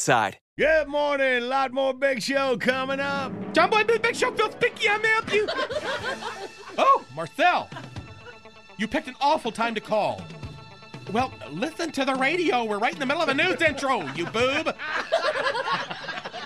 Side. Good morning. A lot more Big Show coming up. John Boy, Big Show, feels Spicky, I'm help you. oh, Marcel. You picked an awful time to call. Well, listen to the radio. We're right in the middle of a news intro, you boob.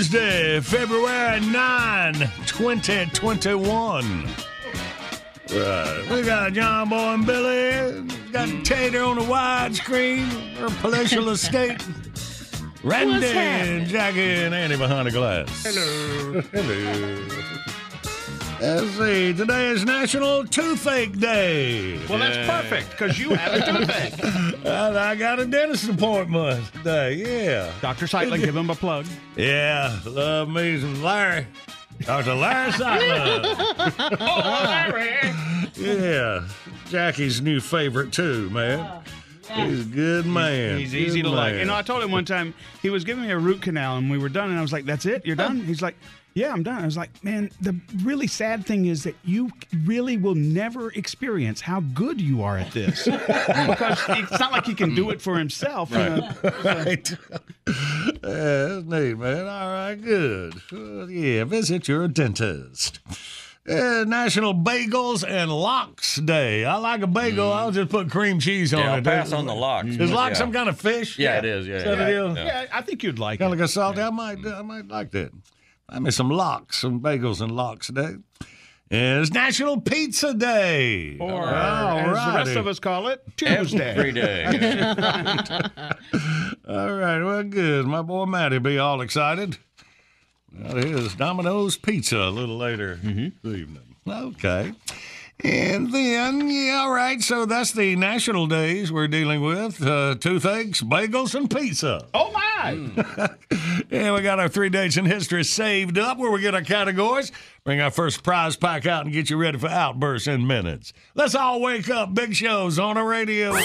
Tuesday, February 9, 2021. Right. Uh, we got John Boy and Billy. Got Tater on the widescreen. Her palatial estate. Randy and Jackie and Annie behind the glass. Hello. Hello. Let's see. Today is National Toothache Day. Well, that's perfect because you have a toothache. And I got a dentist appointment today. Yeah. Dr. Seidler, give him a plug. Yeah. Love me some Larry. Dr. Larry Seidler. Oh, Larry. yeah. Jackie's new favorite, too, man. Oh, he's a good man. He's easy Good to like. man. You know, I told him one time he was giving me a root canal and we were done, and I was like, "That's it? You're done?" He's like, "Yeah, I'm done." I was like, "Man, the really sad thing is that you really will never experience how good you are at this because it's not like he can do it for himself." you know. right. yeah, that's neat, man. All right, good. Well, yeah, visit your dentist. Uh, National Bagels and Locks Day. I like a bagel. Mm. I'll just put cream cheese on Yeah, I'll it. pass on the lox. Is mm, lox Yeah. some kind of fish? Yeah, it is. Yeah, Is that yeah. Yeah, I think you'd like Kind it. of like a salty. I might, mm. I might like that. Find me some lox, some bagels and lox today. And it's National Pizza Day. Or All as the rest righty. of us call it, Tuesday. Every day. All right, well, good. My boy Matty be all excited. Well, here's Domino's Pizza a little later mm-hmm. this evening. Okay. And then, yeah, all right, so that's the national days we're dealing with uh, toothaches, bagels, and pizza. Oh my! And we got our three dates in history saved up where we get our categories, bring our first prize pack out, and get you ready for outbursts in minutes. Let's all wake up. Big shows on the radio.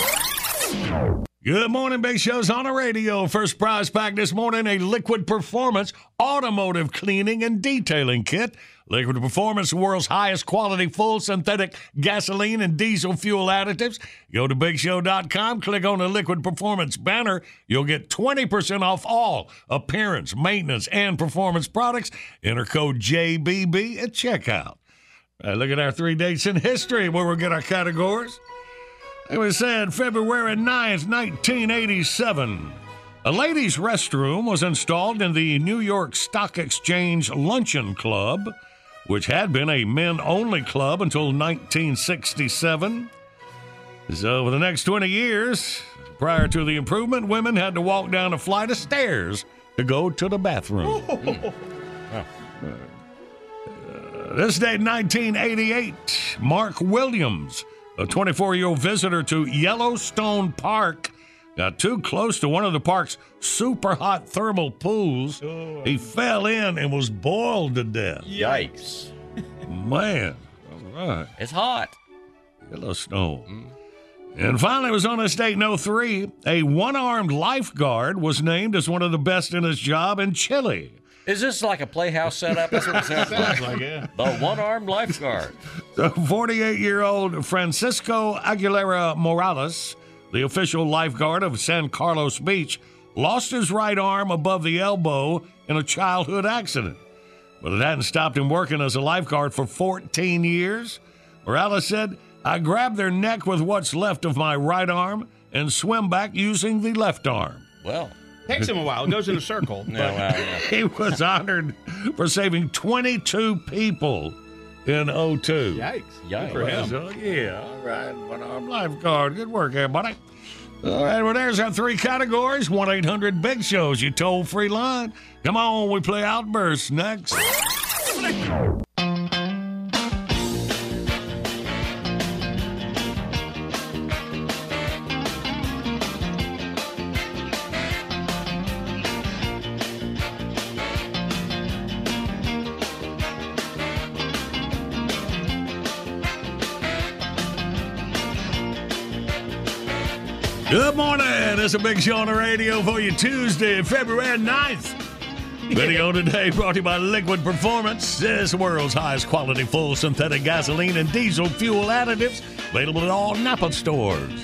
Good morning, Big Shows on the radio. First prize pack this morning a Liquid Performance automotive cleaning and detailing kit. Liquid Performance, the world's highest quality full synthetic gasoline and diesel fuel additives. Go to bigshow.com, click on the Liquid Performance banner. You'll get 20% off all appearance, maintenance, and performance products. Enter code JBB at checkout. Uh, look at our three dates in history where we get our categories. It was said February 9th, 1987. A ladies' restroom was installed in the New York Stock Exchange Luncheon Club, which had been a men only club until 1967. So, for the next 20 years, prior to the improvement, women had to walk down a flight of stairs to go to the bathroom. Hmm. Uh, this day, 1988, Mark Williams, a 24 year old visitor to Yellowstone Park, got too close to one of the park's super hot thermal pools. He fell in and was boiled to death. Yikes. Man, all right. It's hot. Yellowstone. Mm. And finally, it was on this date in 03, a one armed lifeguard was named as one of the best in his job in Chile. Is this like a playhouse setup? That's what it sounds like. Like, yeah. The one armed lifeguard. The 48 year old Francisco Aguilera Morales, the official lifeguard of San Carlos Beach, lost his right arm above the elbow in a childhood accident. But it hadn't stopped him working as a lifeguard for 14 years. Morales said, I grabbed their neck with what's left of my right arm and swim back using the left arm. Well, Takes him a while. It goes in a circle. yeah, but- well, yeah. He was honored for saving 22 people in 02. Yikes. Yikes. For him. So, yeah, all right. One arm lifeguard. Good work, everybody. All right, well, there's our three categories 1 800 Big Shows, your toll free line. Come on, we play Outburst next. Good morning. It's a big show on the radio for you Tuesday, February 9th. Video today brought to you by Liquid Performance. This world's highest quality full synthetic gasoline and diesel fuel additives available at all Napa stores.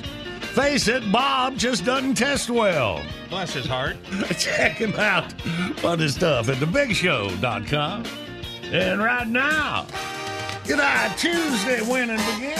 Face it, Bob just doesn't test well. Bless his heart. Check him out. Fun stuff at thebigshow.com. And right now, good Tuesday winning begin.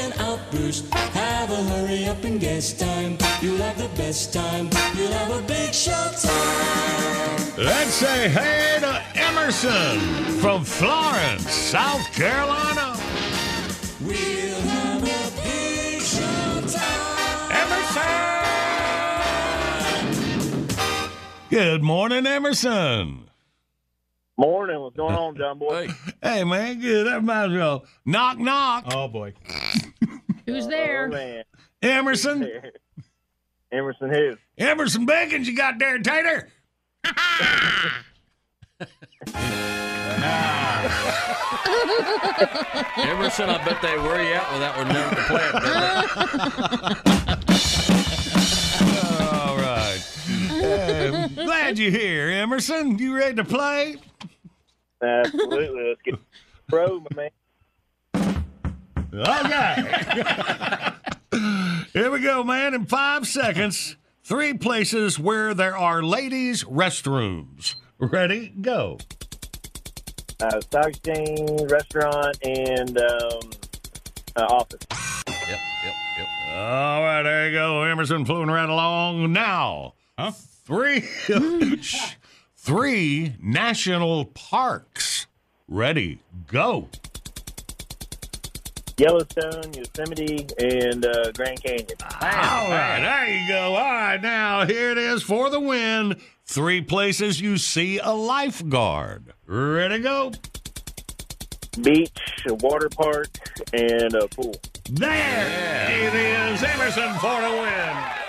Outburst, have a hurry up and guess time. You'll have the best time. You'll have a big show time. Let's say hey to Emerson from Florence, South Carolina. We'll have a big show time. Emerson! Good morning, Emerson. Morning. What's going on, John Boy? Hey, man, good. That reminds me of knock, knock. Oh, boy. Who's Oh, there? man. Emerson. Emerson who? Emerson Bacon, you got there, Tater. Emerson, I bet they were you out with that one never to play it. All right. Uh, glad you're here, Emerson. You ready to play? Absolutely. Let's get pro, my man. Okay. Here we go, man. In five seconds, three places where there are ladies' restrooms. Ready? Go. Uh, stock exchange, restaurant, and um, uh, office. Yep, yep, yep. All right, there you go. Emerson floating right along. Now, Huh? three, three national parks. Ready? Go. Yellowstone, Yosemite, and uh, Grand Canyon. All right, there you go. All right, now here it is for the win. Three places you see a lifeguard. Ready to go? Beach, a water park, and a pool. There it is. Emerson for the win.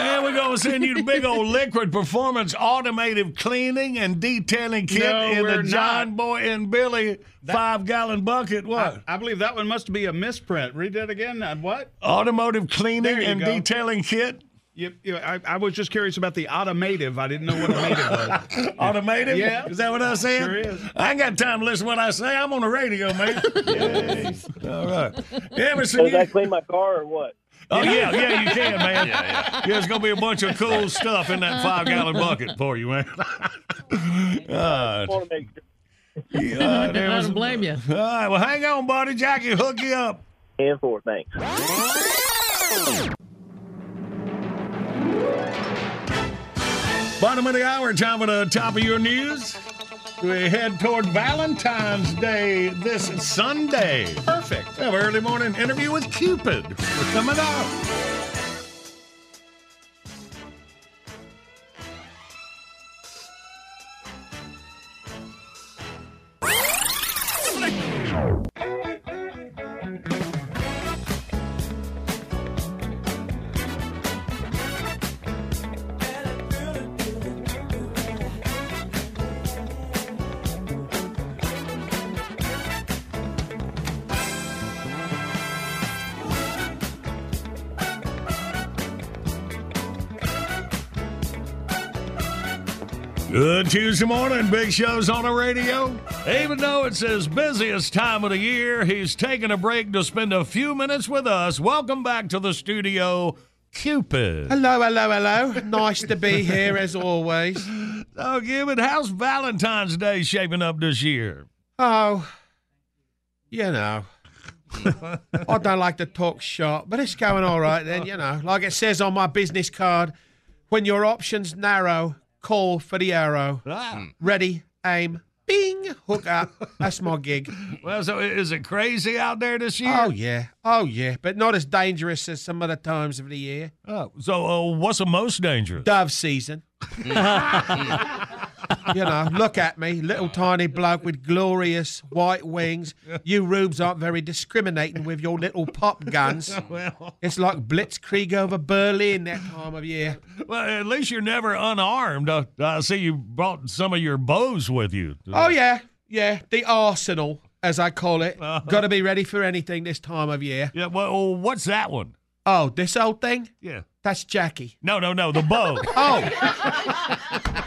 Man, we're going to send you the big old liquid performance automated cleaning and detailing kit No, in the John not. Boy and Billy five gallon bucket. What? I, I believe that one must be a misprint. Read that again. Uh, what? Automotive cleaning and go. detailing kit. You, you, I, I was just curious about the automative. I didn't know what automative was. Automated? Yeah. Is that what I said? Sure is. I ain't got time to listen to what I say. I'm on the radio, man. Yes. All right. Emerson, Does that you, clean my car or what? Oh, yeah, yeah, you can, man. yeah, yeah. There's going to be a bunch of cool stuff in that five gallon bucket for you, man. Uh, want to make yeah, there I don't blame you. All right, well, hang on, buddy. Jackie, hook you up. And for thanks. Bottom of the hour, time for the top of your news. We head toward Valentine's Day this Sunday. Perfect. We have an early morning interview with Cupid. We're coming up. Good Tuesday morning. Big show's on the radio. Even though it's his busiest time of the year, he's taking a break to spend a few minutes with us. Welcome back to the studio, Cupid. Hello, hello, hello. Nice to be here as always. Oh, Cupid, how's Valentine's Day shaping up this year? Oh, you know. I don't like to talk shop, but it's going all right then, you know. Like it says on my business card, when your options narrow, call for the arrow. Ah. Ready, aim, bing, hook up. That's my gig. Well, so is it crazy out there this year? Oh, yeah. Oh, yeah. But not as dangerous as some other times of the year. Oh, so, uh, what's the most dangerous? Dove season. you know, look at me, little tiny bloke with glorious white wings. You rubes aren't very discriminating with your little pop guns. It's like Blitzkrieg over Berlin that time of year. well, at least you're never unarmed. Uh, I see you brought some of your bows with you. Oh, yeah, yeah, the arsenal, as I call it. Got to be ready for anything this time of year. Yeah, well, what's that one? Oh, this old thing? Yeah. That's Jackie. No, no, no, the bow. Oh.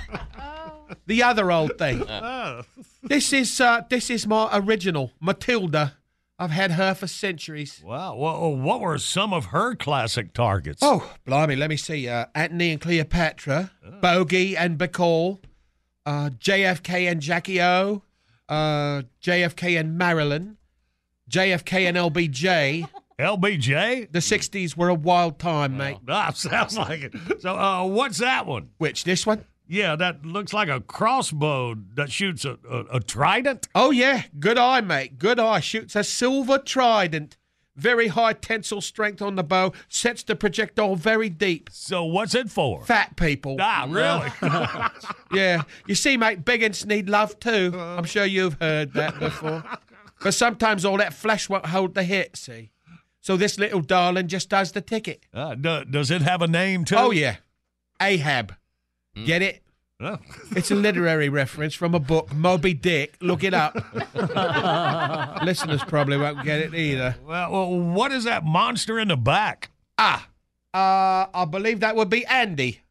The other old thing. Oh. This is uh, this is my original Matilda. I've had her for centuries. Wow. Well, what were some of her classic targets? Oh, blimey, let me see. Uh, Antony and Cleopatra, Bogey and Bacall, uh, JFK and Jackie O, uh, JFK and Marilyn, JFK and LBJ. LBJ? The 60s were a wild time, mate. Ah, sounds like it. So, uh, what's that one? Which, this one? Yeah, that looks like a crossbow that shoots a, a, a trident. Oh, yeah. Good eye, mate. Good eye. Shoots a silver trident. Very high tensile strength on the bow. Sets the projectile very deep. So, what's it for? Fat people. Ah, really? Yeah. You see, mate, biggins need love too. I'm sure you've heard that before. But sometimes all that flesh won't hold the hit, see? So this little darling just does the ticket. Uh, do, does it have a name, too? Oh, yeah. Ahab. Get it? Oh. It's a literary reference from a book, Moby Dick. Look it up. Listeners probably won't get it either. Well, well, what is that monster in the back? Ah, uh, I believe that would be Andy.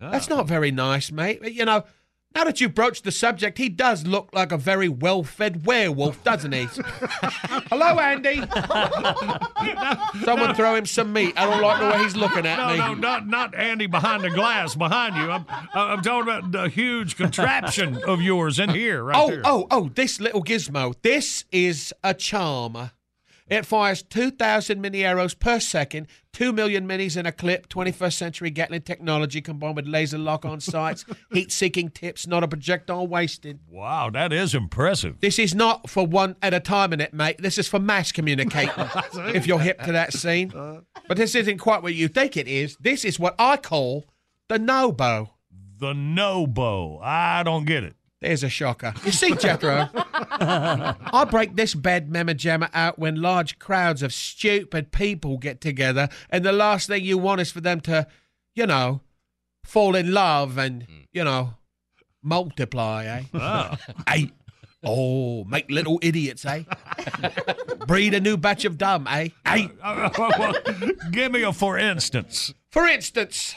That's not very nice, mate. You know, now that you've broached the subject, he does look like a very well-fed werewolf, doesn't he? Hello, Andy. Someone throw him some meat. I don't like the way he's looking at No, me. no, not not Andy behind the glass behind you. I'm I'm talking about the huge contraption of yours in here, right oh, there. oh, oh, this little gizmo. This is a charmer. It fires 2,000 mini arrows per second, 2 million minis in a clip, 21st century Gatling technology combined with laser lock on sights, heat seeking tips, not a projectile wasted. Wow, that is impressive. This is not for one at a time in it, mate. This is for mass communicating, if you're hip to that scene. Uh, but this isn't quite what you think it is. This is what I call the no-bow. The no bow. I don't get it. There's a shocker. You see, Jethro, I break this bed mama jammer out when large crowds of stupid people get together, and the last thing you want is for them to, you know, fall in love and, you know, multiply, eh? Ah. eh? Oh, make little idiots, eh? Breed a new batch of dumb, eh? Eh? Give me a for instance. For instance,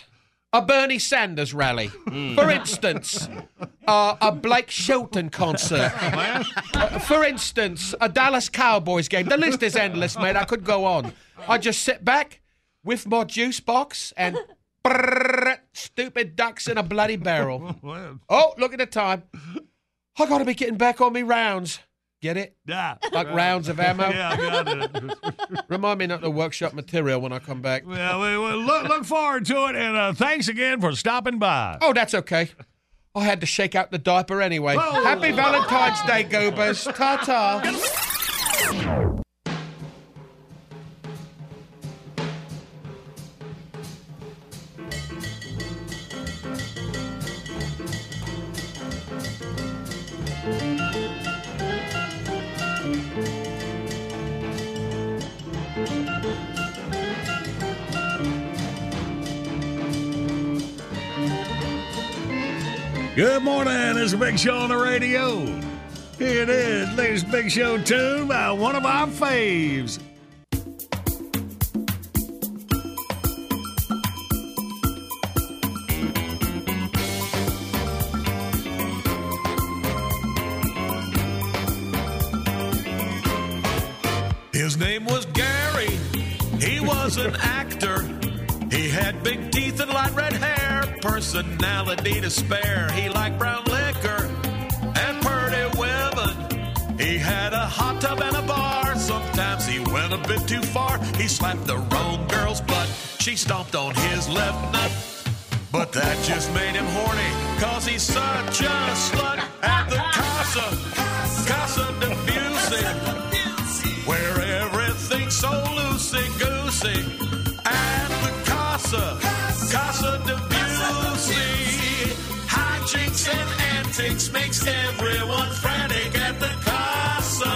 a Bernie Sanders rally. For instance, uh, a Blake Shelton concert. Uh, for instance, a Dallas Cowboys game. The list is endless, mate. I could go on. I just sit back with my juice box and brrrr, stupid ducks in a bloody barrel. Oh, look at the time. I got to be getting back on me rounds. Get it? Yeah. Like rounds of ammo? Yeah, I got it. Remind me not to workshop material when I come back. Well, we, we look, look forward to it, and uh, thanks again for stopping by. Oh, that's okay. I had to shake out the diaper anyway. Oh. Happy Valentine's Day, Goobers. Ta ta. Good morning. It's a big show on the radio. Here it is, latest big show tune by one of our faves. His name was Gary. He was an actor. He had big teeth and light red personality to spare. He liked brown liquor and pretty women. He had a hot tub and a bar. Sometimes he went a bit too far. He slapped the wrong girl's butt. She stomped on his left nut. But that just made him horny, cause he's such a slut at the Casa, Casa de Busey, where everything's so loosey goosey. At the Casa, Casa makes everyone frantic at the Casa.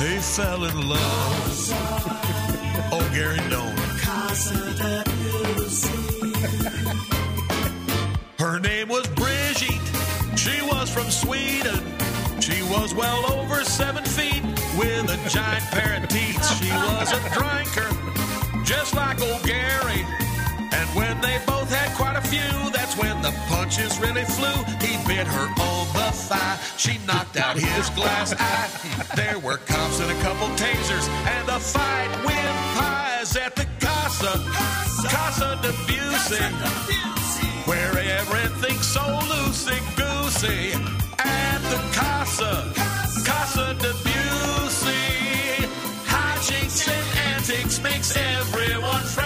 He fell in love. oh, Gary, don't. Her name was Brigitte. She was from Sweden. She was well over seven feet with a giant pair of teeth. She was a drinker, just like old Gary. And when they both had quite a few, that's when the punches really flew. He bit her on the thigh. She knocked out his glass eye. There were cops and a couple tasers and a fight with pies at the Casa, Casa de Busey, where everything's so loosey goosey. At the Casa, Casa de Busey, hijinks and antics makes everyone frantic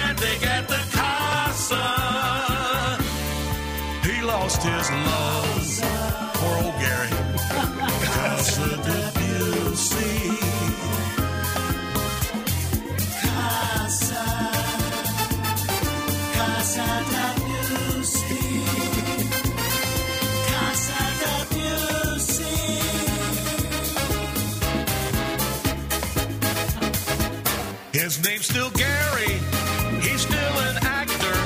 His name's still Gary. He's still an actor.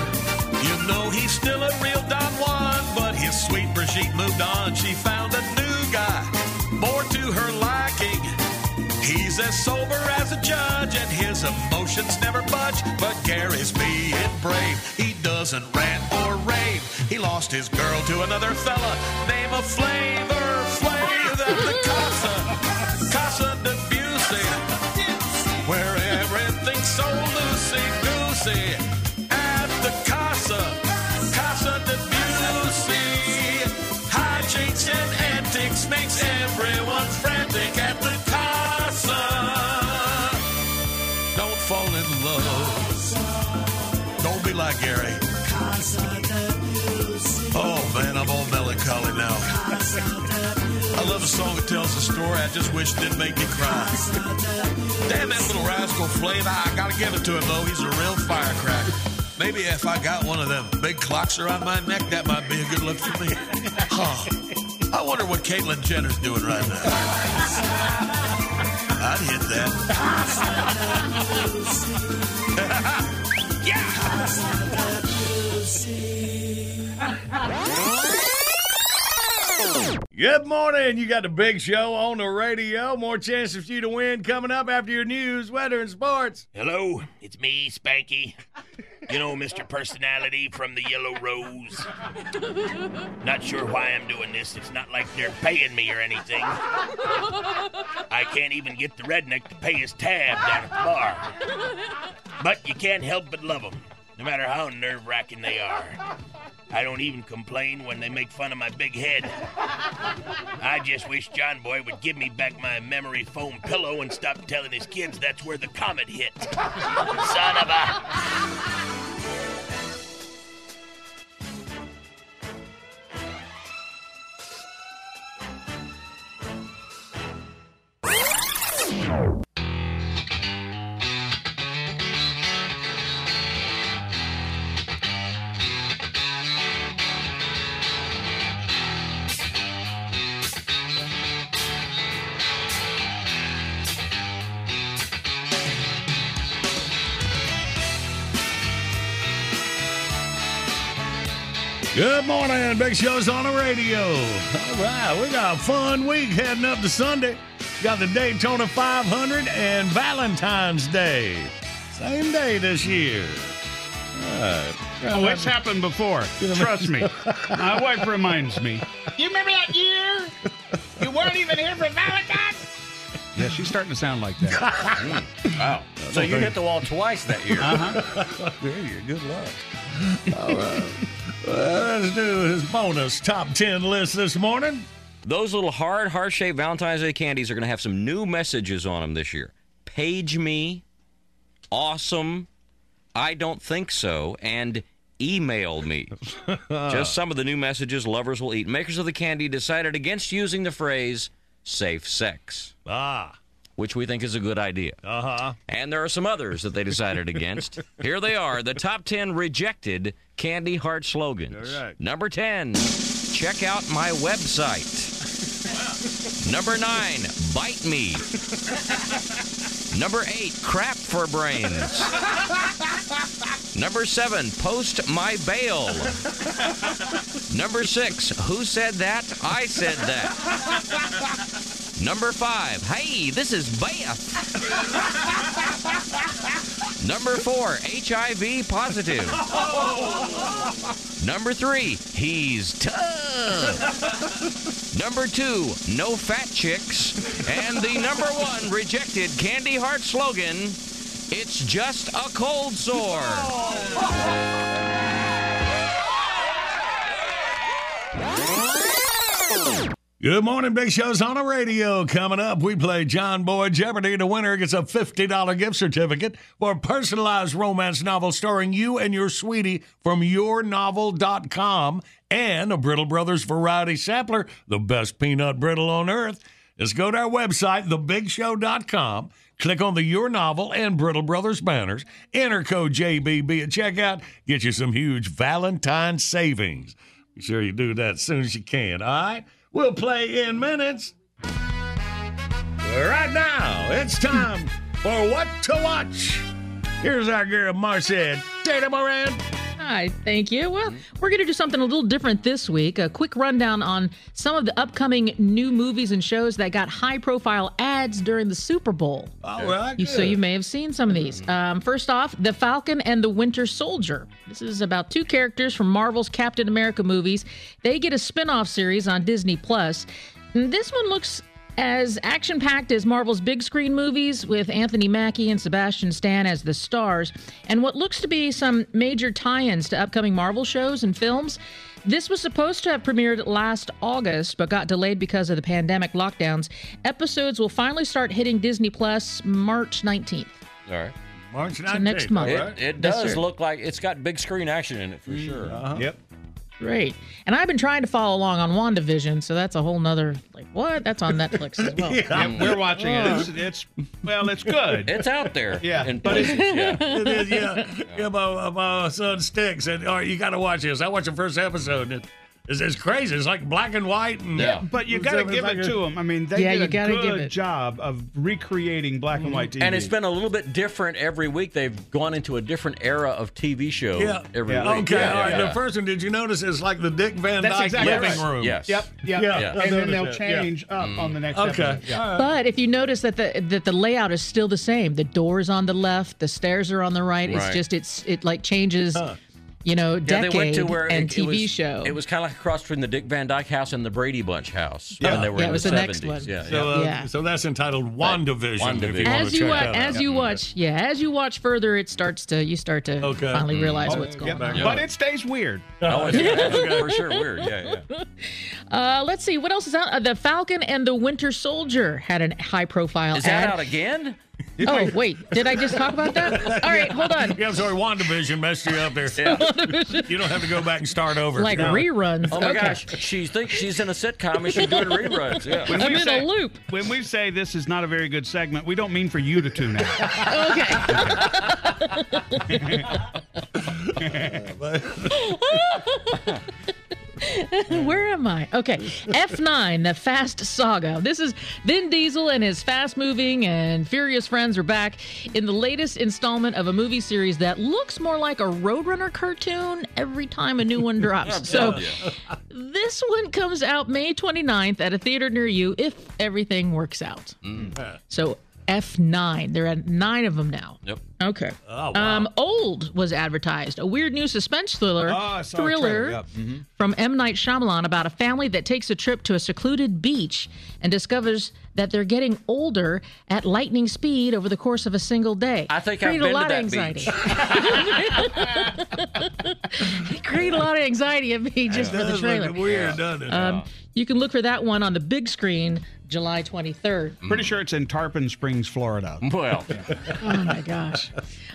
You know he's still a real Don Juan, but his sweet Brigitte moved on. She found a new guy, more to her liking. He's as sober as a judge, and his emotions never budge. But Gary's being brave. He doesn't rant or rave. He lost his girl to another fella. Name of Flavor Flav at the Casa so loosey goosey. At the Casa, Casa de Busey, hijinks and antics makes everyone frantic at the Casa. Don't fall in love. Don't be like Gary. Oh man, I'm all melancholy now. A song that tells a story. I just wish it didn't make me cry. Damn that little rascal Flav. I gotta give it to him though. He's a real firecracker. Maybe if I got one of them big clocks around my neck, that might be a good look for me. Huh. I wonder what Caitlyn Jenner's doing right now. I'd hit that. yeah. Good morning. You got the big show on the radio. More chances for you to win coming up after your news, weather, and sports. Hello, it's me, Spanky. You know, Mr. Personality from the Yellow Rose. Not sure why I'm doing this. It's not like they're paying me or anything. I can't even get the redneck to pay his tab down at the bar. But you can't help but love them, no matter how nerve wracking they are. I don't even complain when they make fun of my big head. I just wish John Boy would give me back my memory foam pillow and stop telling his kids that's where the comet hit. Son of a. morning. Show's on the radio. All right, we got a fun week heading up to Sunday. Got the Daytona 500 and Valentine's Day. Same day this year. All right. Oh, it's happened before. Trust me. My wife reminds me. You remember that year? You weren't even here for Valentine's? Yeah, she's starting to sound like that. Wow. So you hit the wall twice that year. Uh-huh. there you Good luck. All right. Let's do his bonus top 10 list this morning. Those little hard, heart shaped Valentine's Day candies are going to have some new messages on them this year. Page me, awesome, I don't think so, and email me. Just some of the new messages lovers will eat. Makers of the candy decided against using the phrase safe sex. Ah. Which we think is a good idea. Uh huh. And there are some others that they decided against. Here they are the top 10 rejected candy heart slogans. All right. Number 10, check out my website. Number 9, bite me. Number 8, crap for brains. Number 7, post my bail. Number 6, who said that? I said that. Number 5, hey, this is Beth. Number 4, HIV positive. Number 3, he's tough. Number 2, no fat chicks. And the number 1 rejected candy heart slogan, it's just a cold sore. Good morning, Big Show's on the radio. Coming up, we play John Boy Jeopardy. The winner gets a $50 gift certificate for a personalized romance novel starring you and your sweetie from yournovel.com and a Brittle Brothers variety sampler, the best peanut brittle on earth. Just go to our website, thebigshow.com, click on the Your Novel and Brittle Brothers banners, enter code JBB at checkout, get you some huge Valentine savings. Be sure you do that as soon as you can, all right? We'll play in minutes. Right now, it's time for What to Watch. Here's our girl, Marcia Data Moran. Hi, thank you. Well, we're going to do something a little different this week. A quick rundown on some of the upcoming new movies and shows that got high profile ads during the Super Bowl. All right. You, so you may have seen some of these. Um, first off, The Falcon and the Winter Soldier. This is about two characters from Marvel's Captain America movies. They get a spin off series on Disney Plus. This one looks as action packed as Marvel's big screen movies with Anthony Mackie and Sebastian Stan as the stars, and what looks to be some major tie ins to upcoming Marvel shows and films. This was supposed to have premiered last August, but got delayed because of the pandemic lockdowns. Episodes will finally start hitting Disney Plus March 19th. All right. March 19th. So next month. It, Right. it does sir. look like it's got big screen action in it for sure. Uh-huh. Yep. Great. And I've been trying to follow along on WandaVision, so that's a whole nother, like, what? That's on Netflix as well. Yeah, we're watching it. It's, it's well, it's good. It's out there. Yeah, in but it's- places, yeah. it is, yeah. yeah my, my son Sticks said, all right, you got to watch this. I watched the first episode. And it, It's, it's crazy. It's like black and white. And yeah. But you got to give like it a- to them. I mean, they Yeah, did you a gotta good give it. job of recreating black and mm-hmm. white TV. And it's been a little bit different every week. They've gone into a different era of TV show Yeah. every Yeah. week. Okay. Yeah, all right. yeah. The first one, did you notice? It's like the Dick Van Dyke exactly living right. room. Yes. Yep, yep. Yeah, And then they'll noticed yeah. change up on the next Okay. episode. Yeah. But if you notice that the that the layout is still the same, the doors on the left, the stairs are on the right. It's just it's it like changes, you know, Yeah, decade they went to where and it, it TV was, show. It was kind of like across between the Dick Van Dyke House and the Brady Bunch house. Yeah. when they were Yeah, in it was the the next 70s. one. Yeah, So, yeah. uh, Yeah. so that's entitled WandaVision. If you as you check watch, as out. you watch, yeah, as you watch further, it starts to you start to Okay. finally realize Oh, what's going back on. But it stays weird. Oh, it's yeah, for sure weird. Yeah, yeah. Uh, let's see what else is out. Uh, the Falcon and the Winter Soldier had a high-profile Is ad. out again? Oh wait, did I just talk about that? All right, hold on. Yeah, I'm sorry. WandaVision messed you up there. You don't have to go back and start over. Like No. reruns. Oh my Okay. gosh, she thinks she's in a sitcom and she's doing reruns. Yeah. When I'm in say, a loop. When we say this is not a very good segment, we don't mean for you to tune out. Where am I? Okay. F9, the Fast Saga. This is Vin Diesel and his fast moving and furious friends are back in the latest installment of a movie series that looks more like a Roadrunner cartoon every time a new one drops. so this one comes out May 29th at a theater near you if everything works out. Mm. So F9. There are at nine of them now. Yep. Okay. Oh, wow. Um, Old was advertised, a weird new suspense thriller, Oh, I thriller yep. Mm-hmm. from M Night Shyamalan about a family that takes a trip to a secluded beach and discovers that they're getting older at lightning speed over the course of a single day. I think I've Create been a to lot that of anxiety. Create a lot of anxiety in me just for the trailer. look weird, doesn't it? Um, you can look for that one on the big screen July 23rd. Pretty sure it's in Tarpon Springs, Florida. Well, Oh my gosh.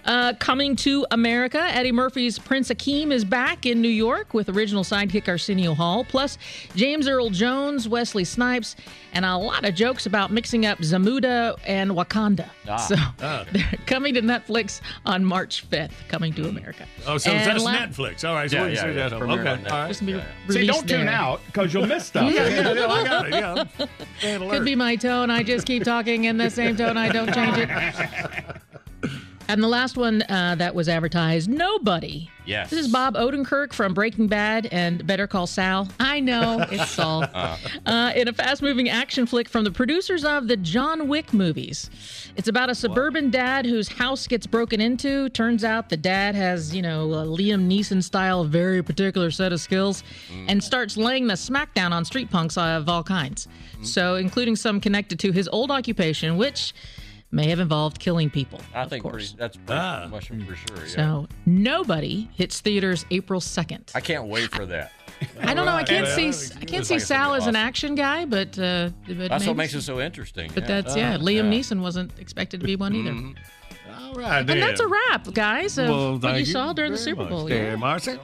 Uh, coming to America, Eddie Murphy's Prince Akeem is back in New York with original sidekick Arsenio Hall, plus James Earl Jones, Wesley Snipes, and a lot of jokes about mixing up Zamunda and Wakanda. Ah. So they're coming to Netflix on March 5th, coming to America. Oh, so And that's la- Netflix. All right, so Yeah, yeah, yeah. that. Okay, all right. Just See, don't tune there. out because you'll miss stuff. Yeah, yeah, yeah, I got it. Yeah. Alert. Could be my tone. I just keep talking in the same tone. I don't change it. And the last one uh, that was advertised, Nobody. Yes. This is Bob Odenkirk from Breaking Bad and Better Call Sal. I know, it's Saul. Uh, in a fast moving action flick from the producers of the John Wick movies. It's about a suburban dad whose house gets broken into. Turns out the dad has, you know, a Liam Neeson style, very particular set of skills, and starts laying the smackdown on street punks of all kinds. So, including some connected to his old occupation, which may have involved killing people. I think pretty, that's pretty Ah. much for sure. Yeah. So, Nobody hits theaters April 2nd. I can't wait for that. I don't know. I can't Yeah, see. I can't see it's Sal gonna as an action guy, but uh, but That's maybe- what makes it so interesting. But yeah. that's yeah. Liam yeah. Neeson wasn't expected to be one either. All right, And that's a wrap, guys. Of Well, what thank you saw during the Super Bowl. dear Yeah. Marcy.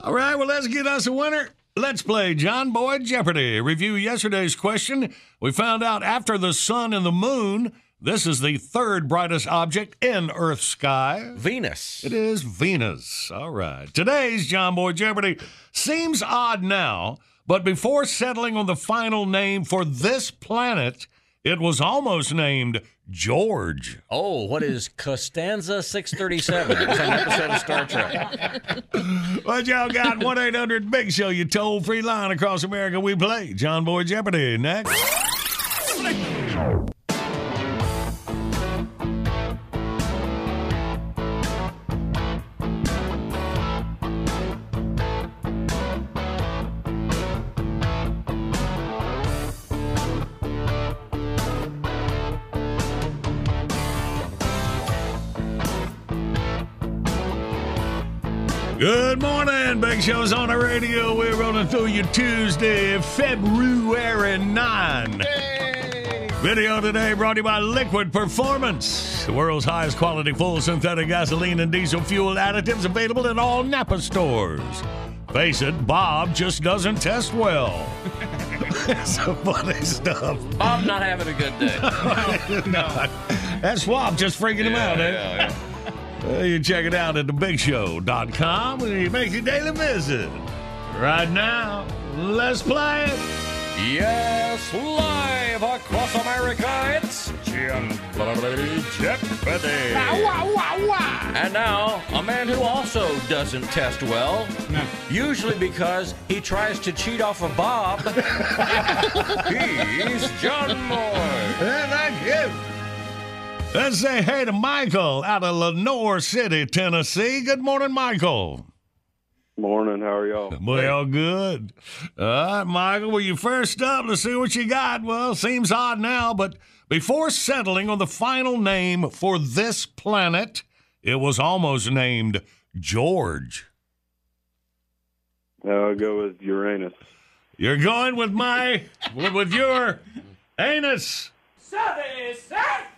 All right, well, let's get us a winner. Let's play John Boy Jeopardy. Review yesterday's question. We found out after the sun and the moon, this is the third brightest object in Earth's sky. Venus. It is Venus. All right. Today's John Boy Jeopardy seems odd now, but before settling on the final name for this planet, it was almost named George. Oh, what is Costanza 637? It was an episode of Star Trek. What y'all got? 1 800 Big Show, your toll free line across America. We play John Boy Jeopardy next. Good morning. Big Show's on the radio. We're rolling through you Tuesday, February 9. Video today brought to you by Liquid Performance, the world's highest quality full synthetic gasoline and diesel fuel additives available in all Napa stores. Face it, Bob just doesn't test well. Some funny stuff. Bob not having a good day. no, that swab just freaking him out, eh? yeah, yeah. Well, you check it out at thebigshow.com when you make your daily visit. Right now, Let's play it. Yes, live across America, it's John Boy Jeopardy. And now, a man who also doesn't test well, usually because he tries to cheat off of Bob. He's John Moore. Thank you. Let's say hey to Michael out of Lenoir City, Tennessee. Good morning, Michael. Morning, how are y'all? Well, good. All right, Michael. Well, you first up. Let's see what you got. Well, seems odd now, but before settling on the final name for this planet, it was almost named George. I'll go with Uranus. You're going with my, with with your anus. ¿Sabe ser?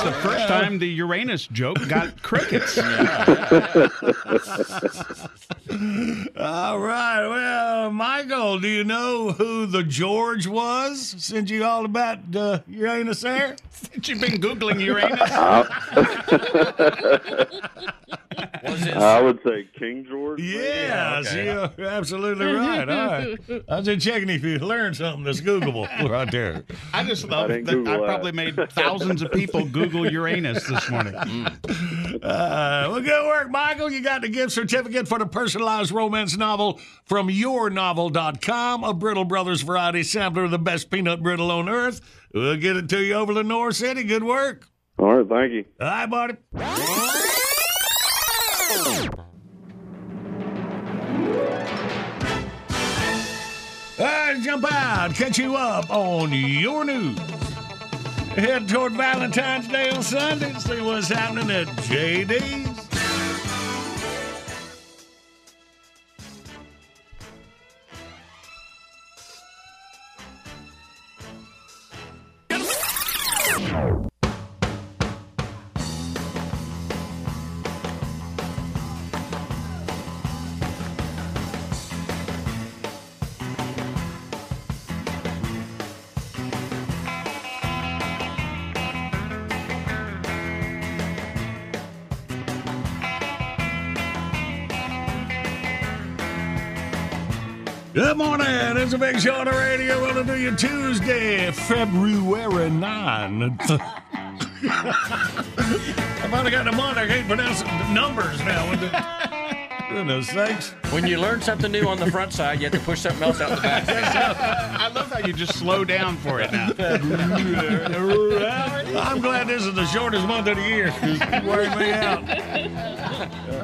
It's the first time the Uranus joke got crickets. All right. Well, Michael, do you know who the George was? Since you all about uh, Uranus there? Since you've been Googling Uranus. I would say King George. maybe? Yes, you're absolutely right. All right. I was just checking if you learned something that's Googleable right there. I just love didn't that I Google that. probably made thousands of people Google Uranus this morning. Uh, well, good work, Michael. You got the gift certificate for the personalized romance novel from yournovel.com, a Brittle Brothers variety sampler of the best peanut brittle on earth. We'll get it to you over to North City. Good work. All right, thank you. All right, buddy. All right, jump out, catch you up on your news. Head toward Valentine's Day on Sunday, see what's happening at JD's. Good morning. It's a big show on the radio. We're going to do you Tuesday, February 9th. I finally got the month. I can't pronounce numbers now. Goodness sakes. When you learn something new on the front side, you have to push something else out the back. I love how you just slow down for it now. I'm glad this is the shortest month of the year. It's wearing me out.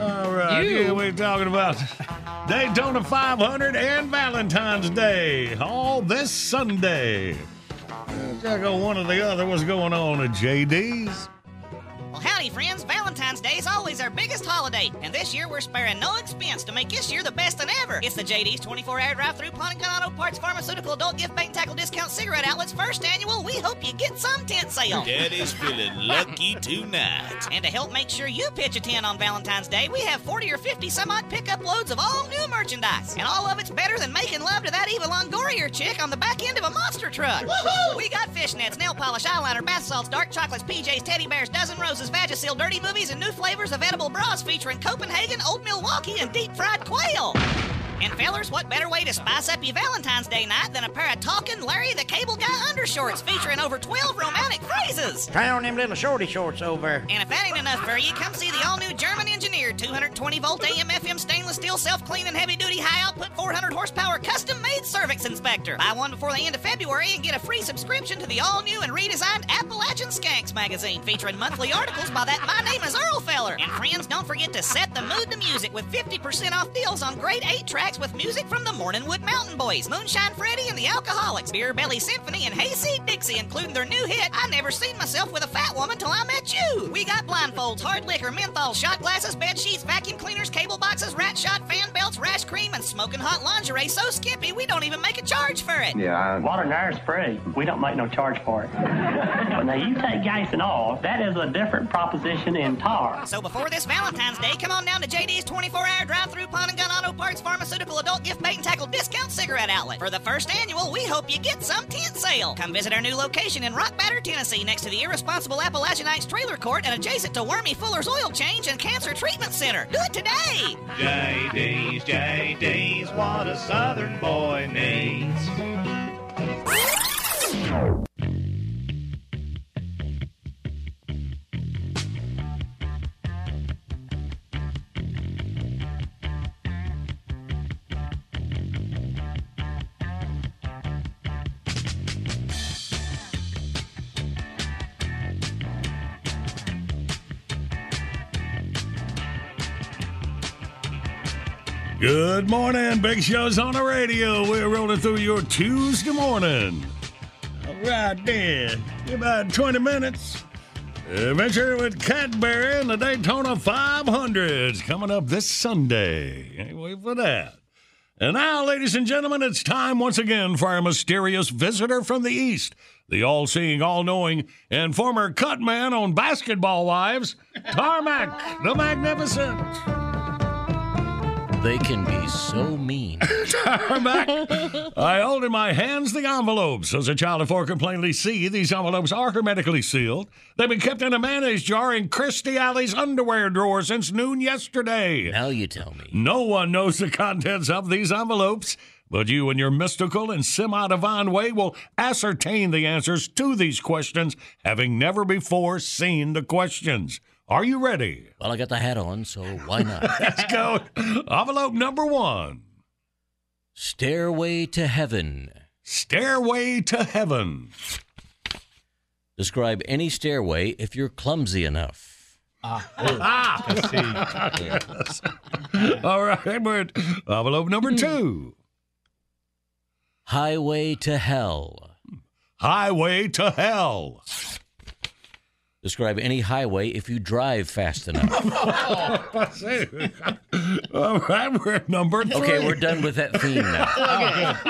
All right. You. Yeah, we're talking about Daytona 500 and Valentine's Day all this Sunday. Check out one or the other. What's going on at JD's? Well, howdy, friends. Valentine's Day is always our biggest holiday, and this year we're sparing no expense to make this year the best than ever. It's the JD's 24-hour drive-through pawn and gun auto parts pharmaceutical adult gift bank tackle discount cigarette outlets first annual. We hope you get some tent sale. Daddy's feeling lucky tonight. And to help make sure you pitch a tent on Valentine's Day, we have 40 or 50 some odd pickup loads of all new merchandise. And all of it's better than making love to that Eva Longoria chick on the back end of a monster truck. We got fishnets, nail polish, eyeliner, bath salts, dark chocolates, PJs, teddy bears, dozen roses, Vagisil, dirty movies, and new flavors of edible bras featuring Copenhagen, Old Milwaukee, and deep fried quail. And fellers, what better way to spice up your Valentine's Day night than a pair of talking Larry the Cable Guy undershorts featuring over 12 romantic phrases? Try on them little shorty shorts over. And if that ain't enough for you, come see the all-new German engineered 220 volt AM FM stainless steel self-cleaning heavy duty high output 400 horsepower custom made cervix inspector. Buy one before the end of February and get a free subscription to the all-new and redesigned Appalachian Skanks magazine featuring monthly articles by that My Name is Earl feller. And friends, don't forget to set the mood to music with 50% off deals on great 8 tracks with music from the Morningwood Mountain Boys, Moonshine Freddy and the Alcoholics, Beer Belly Symphony, and Hayseed Dixie, including their new hit, I Never Seen Myself with a Fat Woman Till I Met You. We got blindfolds, hard liquor, menthol, shot glasses, bed sheets, vacuum cleaners, cable boxes, rat shot, fan belts, rash cream, and smoking hot lingerie so skimpy we don't even make a charge for it. Yeah. Water and air is free. We don't make no charge for it. but now you take gas and all, that is a different proposition in tar. So before this Valentine's Day, come on down to JD's 24-hour drive-through pawn and gun auto parts pharmaceutical adult gift bait and tackle discount cigarette outlet. For the first annual, we hope you get some tent sale. Come visit our new location in Rock Batter, Tennessee, next to the irresponsible Appalachianites trailer court and adjacent to Wormy Fuller's Oil Change and Cancer Treatment Center. Do it today! JD's, JD's, what a southern boy needs. Good morning, Big Show's on the radio. We're rolling through your Tuesday morning. All right, then. About 20 minutes. Adventure with Cadbury and the Daytona 500s coming up this Sunday. Can't wait for that. And now, ladies and gentlemen, it's time once again for our mysterious visitor from the East, the all seeing, all knowing, and former cut man on Basketball Wives, Tarmac the Magnificent. They can be so mean. Tarmac, I hold in my hands the envelopes. As a child of four can plainly see, these envelopes are hermetically sealed. They've been kept in a mayonnaise jar in Kirstie Alley's underwear drawer since noon yesterday. Now you tell me. No one knows the contents of these envelopes, but you, in your mystical and semi divine way, will ascertain the answers to these questions, having never before seen the questions. Are you ready? Well, I got the hat on, so why not? Let's go. Envelope number one Stairway to Heaven. Stairway to Heaven. Describe any stairway if you're clumsy enough. Ah. Yes. All right, but envelope number two Highway to Hell. Highway to Hell. Describe any highway if you drive fast enough. All right, we're at number three. Okay, we're done with that theme now.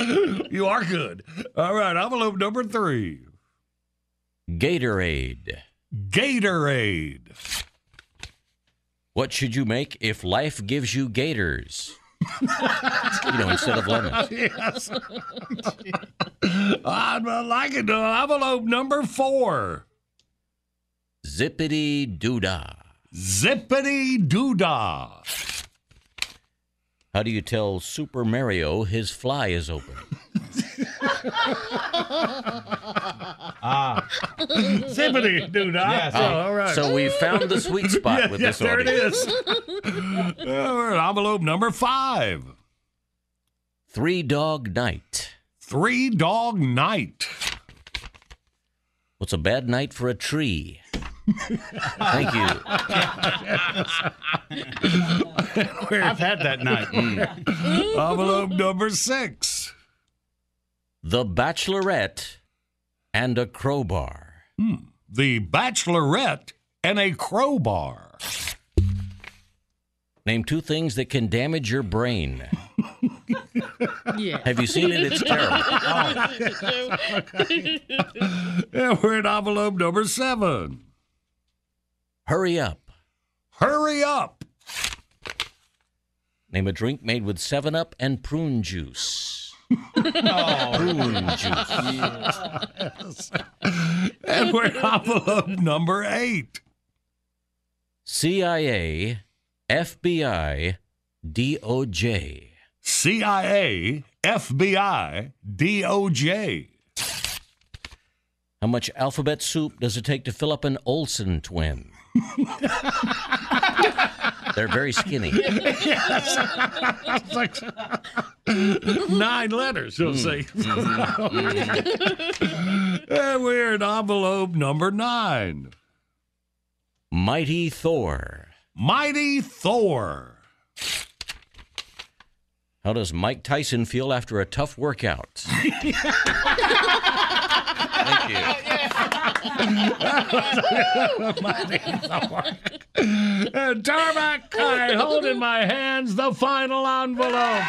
Oh, you are good. All right, envelope number three Gatorade. Gatorade. What should you make if life gives you gators? you know, instead of lemons. yes. I'd like it. Envelope number four. Zippity doodah. Zippity doodah. How do you tell Super Mario his fly is open? ah. Zippity doodah. Yes. Oh, all right. So we found the sweet spot yes, with yes, this there it audience. is. All right, envelope number five. Three Dog Night. Three Dog Night. What's a bad night for a tree? Thank you. I've had that night. Envelope number six. The Bachelorette and a crowbar. Hmm. The Bachelorette and a crowbar. Name two things that can damage your brain. Yeah. Have you seen it? It's terrible. Yeah, we're at envelope number seven. Hurry up. Hurry up. Name a drink made with 7 Up and prune juice. Oh. Prune juice. Yes. and we're envelope number eight. CIA, FBI, DOJ. CIA, FBI, DOJ. How much alphabet soup does it take to fill up an Olsen twin? They're very skinny. yes. Like nine letters, you'll mm. see. Mm-hmm. and we're at envelope number nine. Mighty Thor. Mighty Thor. How does Mike Tyson feel after a tough workout? Thank you. Thor. And Tarmac, I hold in my hands the final envelope.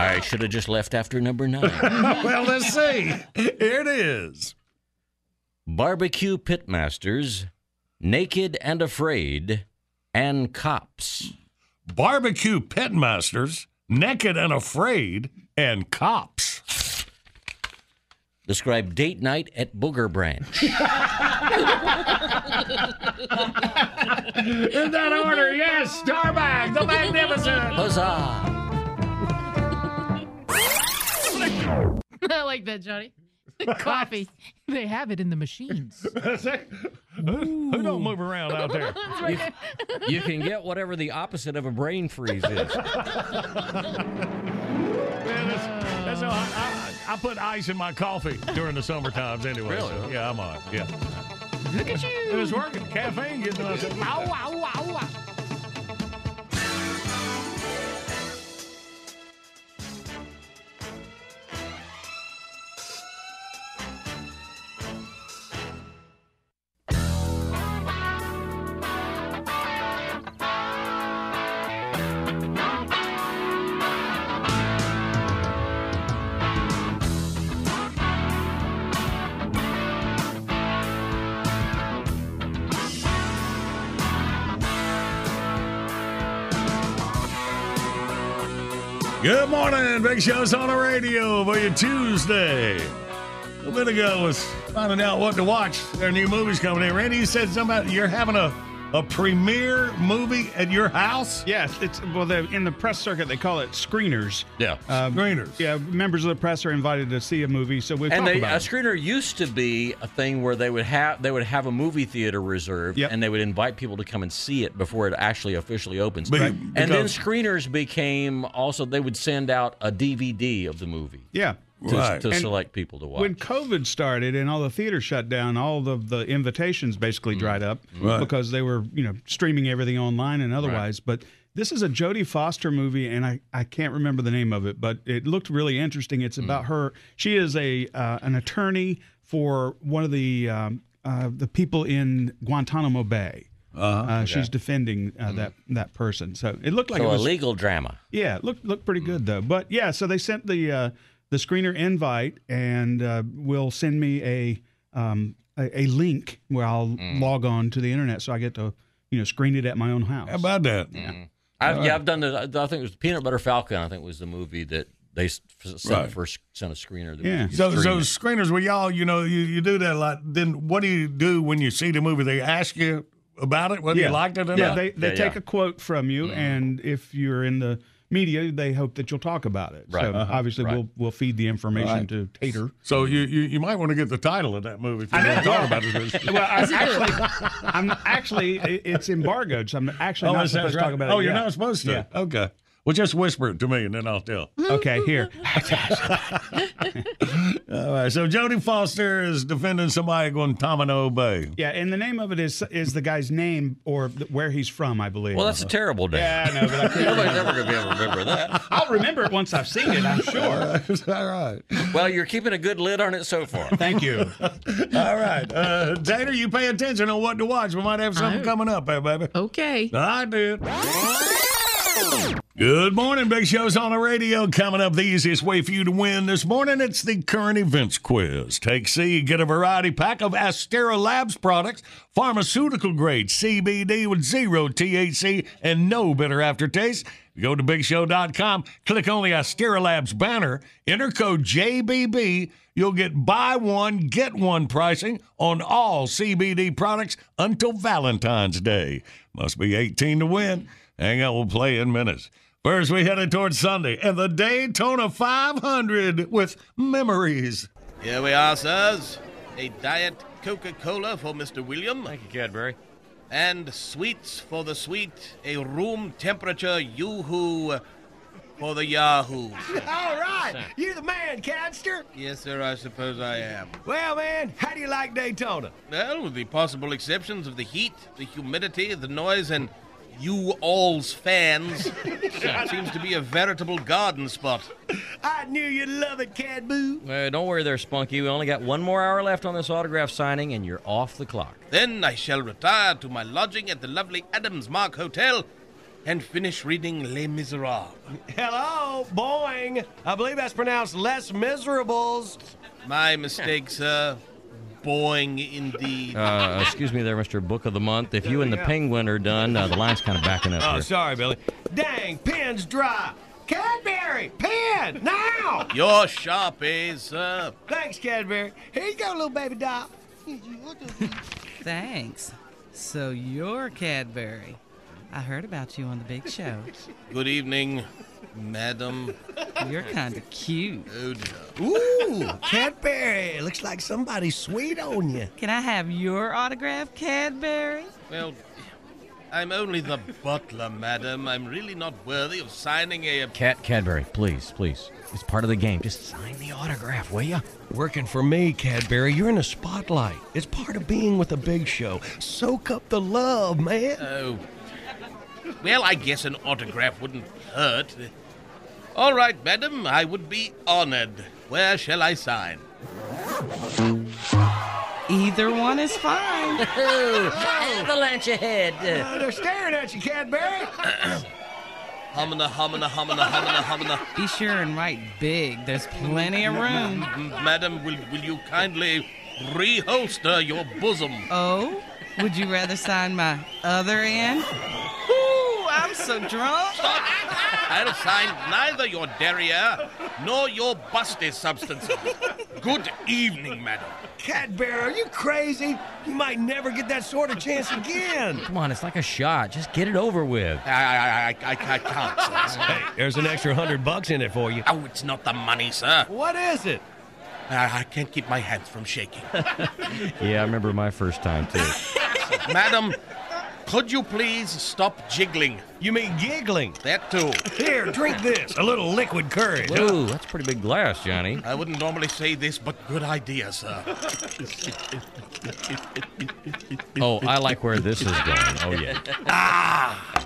I should have just left after number nine. well, let's see. Here it is. Barbecue Pitmasters, Naked and Afraid, and Cops. barbecue pitmasters, naked and afraid, and cops. Describe date night at Booger Branch. In that order, yes, Starbag, the magnificent. Huzzah! I like that, Johnny. Coffee. They have it in the machines. Who don't move around out there? You, you can get whatever the opposite of a brain freeze is. Man, that's, that's how I, I, I put ice in my coffee during the summer times anyway. Really? so, yeah, I'm on. Yeah. Look at you. It was working. Caffeine getting us. Wow, wow, wow, wow. Good morning. Big Show's on the radio for you Tuesday. A bit ago was finding out what to watch. There are new movies coming in. Randy, said something about you're having a, a premiere movie at your house? Yes, it's well. The, in the press circuit, they call it screeners. Yeah, Um, screeners. Yeah, members of the press are invited to see a movie, so we and talk they, a about it. screener used to be a thing where they would have they would have a movie theater reserved, and they would invite people to come and see it before it actually officially opens. Be- and then screeners became also they would send out a DVD of the movie. Yeah. To, Right. to And select people to watch. When COVID started and all the theaters shut down, all the the invitations basically Mm. dried up Right. because they were you know streaming everything online and otherwise. But this is a Jodie Foster movie, and I, I can't remember the name of it, but it looked really interesting. It's Mm. about her. She is a uh, an attorney for one of the um, uh, the people in Guantanamo Bay. Uh-huh. Uh, Okay. She's defending uh, that that person. So it looked like so it was a legal drama. yeah, it looked looked pretty good though. But yeah, so they sent the uh, the screener invite and uh, will send me a um, a, a link where I'll log on to the internet so I get to you know screen it at my own house. How about that? I, All yeah, right. I've done the. I think it was Peanut Butter Falcon. I think was the movie that they sent Right. first sent a screener. That Yeah. was So, so streaming. screeners, well, y'all, you know, you, you do that a lot. Then what do you do when you see the movie? They ask you about it, whether you liked it or yeah, not. they they take a quote from you, Mm-hmm. and if you're in the media, they hope that you'll talk about it. Right. So Uh-huh. obviously, Right. we'll we'll feed the information Right. to Tater. So you, you you might want to get the title of that movie if you want to talk about it. well, I, actually, I'm actually it's embargoed, so I'm actually oh, not that sounds supposed to talk about it. Oh, you're yet. not supposed to. Yeah. Okay. Well, just whisper it to me, and then I'll tell. Okay, here. All right. So Jodie Foster is defending somebody at Guantanamo Bay. Yeah, and the name of it is is the guy's name or th- where he's from, I believe. well, that's a terrible day. Yeah, I know, but I can't Nobody's remember. ever going to be able to remember that. I'll remember it once I've seen it. I'm sure. All right. Well, you're keeping a good lid on it so far. Thank you. All right. Uh, Tater, you pay attention on what to watch. We might have something coming up there, baby. Okay. I did. Good morning, Big Show's on the radio. Coming up, the easiest way for you to win this morning, it's the current events quiz. Take C, get a variety pack of Astera Labs products, pharmaceutical grade CBD with zero THC and no bitter aftertaste. Go to bigshow.com, click on the Astera Labs banner, enter code JBB. You'll get buy one, get one pricing on all CBD products until Valentine's Day. Must be 18 to win. Hang on, we'll play in minutes. First, we headed towards Sunday and the Daytona 500 with memories. Here we are, sirs. A Diet Coca Cola for Mr. William. Thank you, Cadbury. And sweets for the sweet. A room temperature Yoo-hoo for the Yahoo. All right, You're the man, Cadster. Yes, sir, I suppose I am. Well, man, how do you like Daytona? Well, with the possible exceptions of the heat, the humidity, the noise, and you all's fans, it seems to be a veritable garden spot. I knew you'd love it, Cadboo. Uh, don't worry there, Spunky. We only got one more hour left on this autograph signing, and you're off the clock. Then I shall retire to my lodging at the lovely Adams Mark Hotel and finish reading Les Miserables. Hello, boing. I believe that's pronounced Les Miserables. My mistake, sir. Boing indeed. Uh, excuse me there, Mr. Book of the Month. If you and the penguin are done, uh, the line's kind of backing up Oh, here. sorry, Billy. Dang, pen's dry. Cadbury, pen, now! Your Sharpie, sir. Thanks, Cadbury. Here you go, little baby doll. Thanks. So you're Cadbury. I heard about you on the big show. Good evening, madam. You're kind of cute. Oh, dear. Ooh, Cadbury. Looks like somebody's sweet on you. Can I have your autograph, Cadbury? Well, I'm only the butler, madam. I'm really not worthy of signing a. Cat Cadbury, please, please. It's part of the game. Just sign the autograph, will you? Working for me, Cadbury. You're in the spotlight. It's part of being with a big show. Soak up the love, man. Oh. Well, I guess an autograph wouldn't hurt. All right, madam, I would be honored. Where shall I sign? Either one is fine. Avalanche ahead. Uh, they're staring at you, Cadbury. Humana, humana, humana, humana, humana. Be sure and write big. There's plenty of room. Madam, will, will you kindly reholster your bosom? Oh? Would you rather sign my other end? Ooh, I'm so drunk. I'll sign neither your derriere nor your busty substances. Good evening, madam. Cadbury, are you crazy? You might never get that sort of chance again. Come on, it's like a shot. Just get it over with. I, I, I, I, I can't, sir. Hey, there's an extra hundred bucks in it for you. Oh, it's not the money, sir. What is it? I, I can't keep my hands from shaking. Yeah, I remember my first time, too. madam, could you please stop jiggling? You mean giggling? That too. Here, drink this. A little liquid courage. huh? That's a pretty big glass, Johnny. I wouldn't normally say this, but good idea, sir. Oh, I like where this is going. Oh, yeah. ah!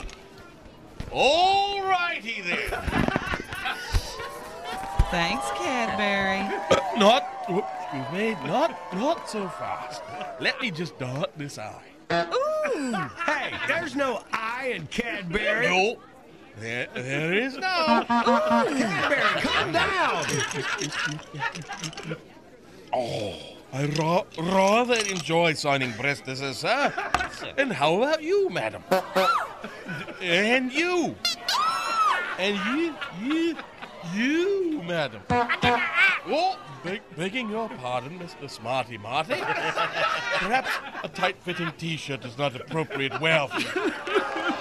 All righty then. Thanks, Cadbury. Not, whoop, excuse me, not, not so fast. Let me just dot this eye. Ooh. Hey, there's no I in Cadbury. No, there, there is no. Cadbury, calm down. Oh, I ra- rather enjoy signing breastises, sir. And how about you, madam? And you. And you, you, you, madam. Oh, beg- begging your pardon, Mr. Smarty Marty. Perhaps a tight-fitting T-shirt is not appropriate well for you.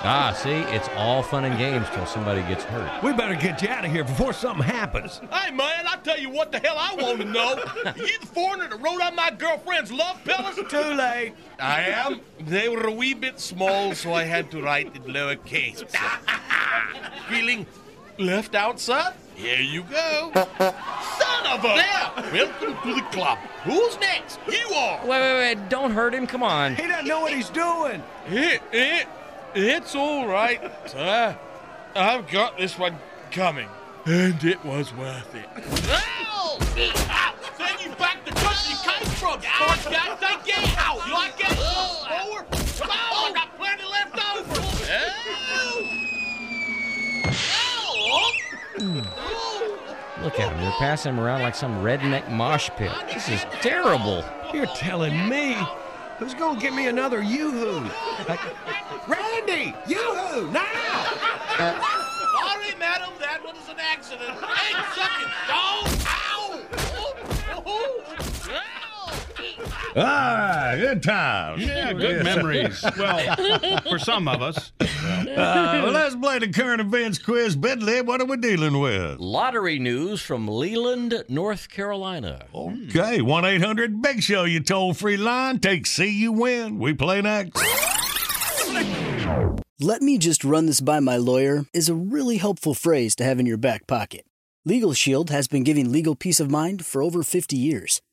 Ah, see, it's all fun and games till somebody gets hurt. We better get you out of here before something happens. Hey, man, I'll tell you what the hell I want to know. You the foreigner that wrote on my girlfriend's love pillows? Too late. I am. They were a wee bit small, so I had to write in lowercase. Feeling left out, sir? Here you go. Son of a... There! Welcome to the club. Who's next? You are. Wait, wait, wait. Don't hurt him. Come on. He doesn't know what he's doing. It, it, it's all right, sir. I've got this one coming. And it was worth it. Ow! Ow! Send you back to country you came from, sports guy. Thank you. Ow! You like it? Forward. Come on, I got plenty left over. Hmm. Look at him. They're passing him around like some redneck mosh pit. This is terrible. You're telling me. Who's gonna get me another yoo-hoo? Like, Randy, yoo-hoo, now! Sorry, madam, that was an accident. Hey, suck it, dog! Ow! Ah, good times. Yeah, good memories. Well, for some of us. Uh, well, let's play the current events quiz. Bentley, what are we dealing with? Lottery news from Leland, North Carolina. Okay, 1 800 Big Show, you toll free line. Take See You Win. We play next. Let me just run this by my lawyer is a really helpful phrase to have in your back pocket. Legal Shield has been giving legal peace of mind for over 50 years.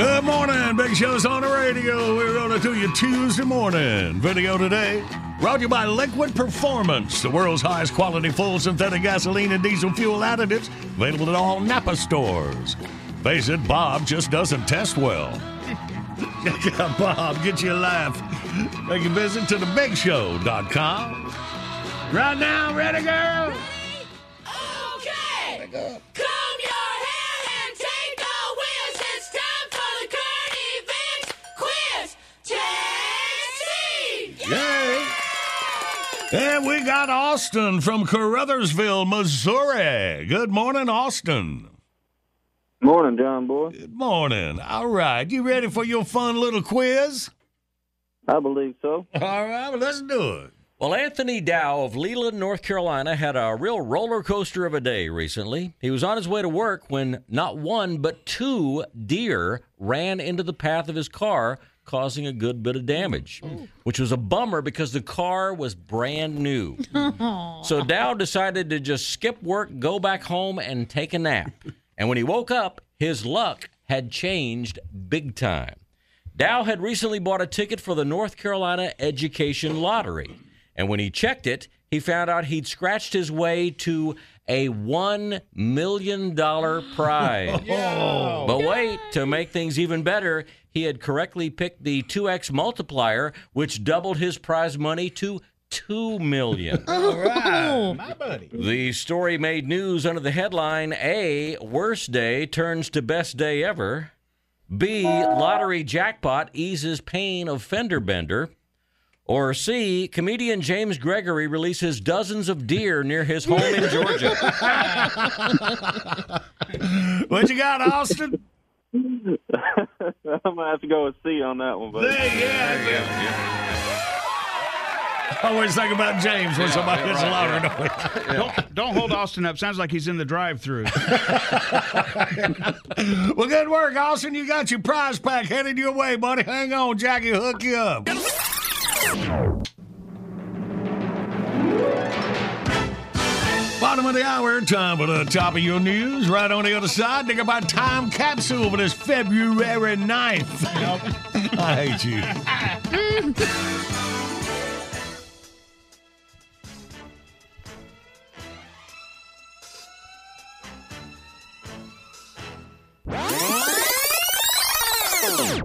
Good morning, Big Show's on the radio. We're going to do you Tuesday morning. Video today brought to you by Liquid Performance, the world's highest quality full synthetic gasoline and diesel fuel additives, available at all Napa stores. Face it, Bob just doesn't test well. Bob, get you a laugh. Make a visit to thebigshow.com. Right now, ready, girl? Okay. Comb your And we got Austin from Caruthersville, Missouri. Good morning, Austin. Morning, John boy. Good morning. All right, you ready for your fun little quiz? I believe so. All right, well, let's do it. Well, Anthony Dow of Leland, North Carolina, had a real roller coaster of a day recently. He was on his way to work when not one, but two deer ran into the path of his car, causing a good bit of damage, which was a bummer because the car was brand new. So Dow decided to just skip work, go back home, and take a nap. And when he woke up, his luck had changed big time. Dow had recently bought a ticket for the North Carolina Education Lottery. And when he checked it, he found out he'd scratched his way to a $1 million prize. But wait, to make things even better, he had correctly picked the 2x multiplier, which doubled his prize money to 2 million. All right, my buddy. The story made news under the headline A, worst day turns to best day ever. B, lottery jackpot eases pain of fender bender. Or C, comedian James Gregory releases dozens of deer near his home in Georgia. What you got, Austin? I'm gonna have to go with C on that one, buddy. Always think about James when somebody gets a lottery. don't? Don't, don't hold Austin up. Sounds like he's in the drive-through. Well, good work, Austin. You got your prize pack headed your way, buddy. Hang on, Jackie, hook you up. Bottom of the hour, time for the top of your news. Right on the other side, think about time capsule for this February 9th. Nope. I hate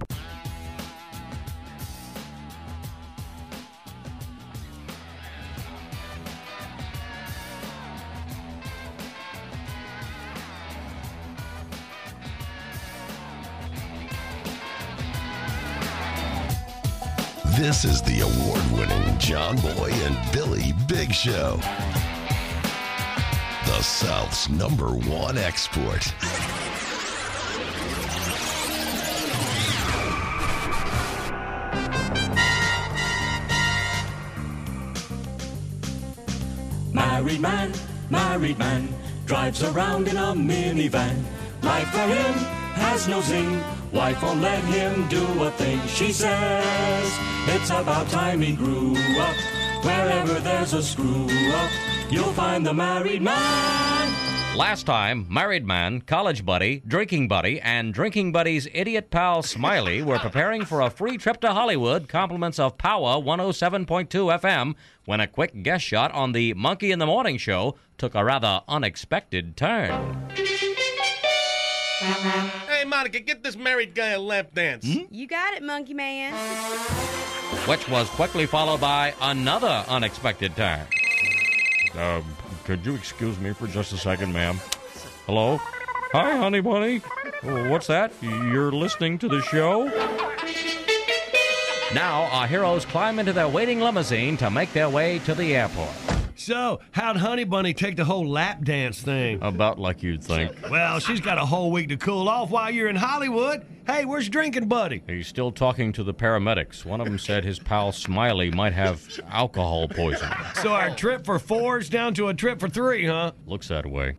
you. This is the award winning John Boy and Billy Big Show. The South's number one export. Married man, married man, drives around in a minivan. Life for him has no zing. Wife won't let him do a thing. She says it's about time he grew up. Wherever there's a screw up, you'll find the married man. Last time, married man, college buddy, drinking buddy, and drinking buddy's idiot pal Smiley were preparing for a free trip to Hollywood, compliments of Power 107.2 FM, when a quick guest shot on the Monkey in the Morning show took a rather unexpected turn. Hey, Monica, get this married guy a lap dance. You got it, Monkey Man. which was quickly followed by another unexpected turn. Um, could you excuse me for just a second, ma'am? Hello? Hi, honey bunny. Oh, What's that? You're listening to the show? Now, our heroes climb into their waiting limousine to make their way to the airport. So, how'd Honey Bunny take the whole lap dance thing? About like you'd think. Well, she's got a whole week to cool off while you're in Hollywood. Hey, where's drinking buddy? He's still talking to the paramedics. One of them said his pal Smiley might have alcohol poisoning. So our trip for four's down to a trip for three, huh? Looks that way.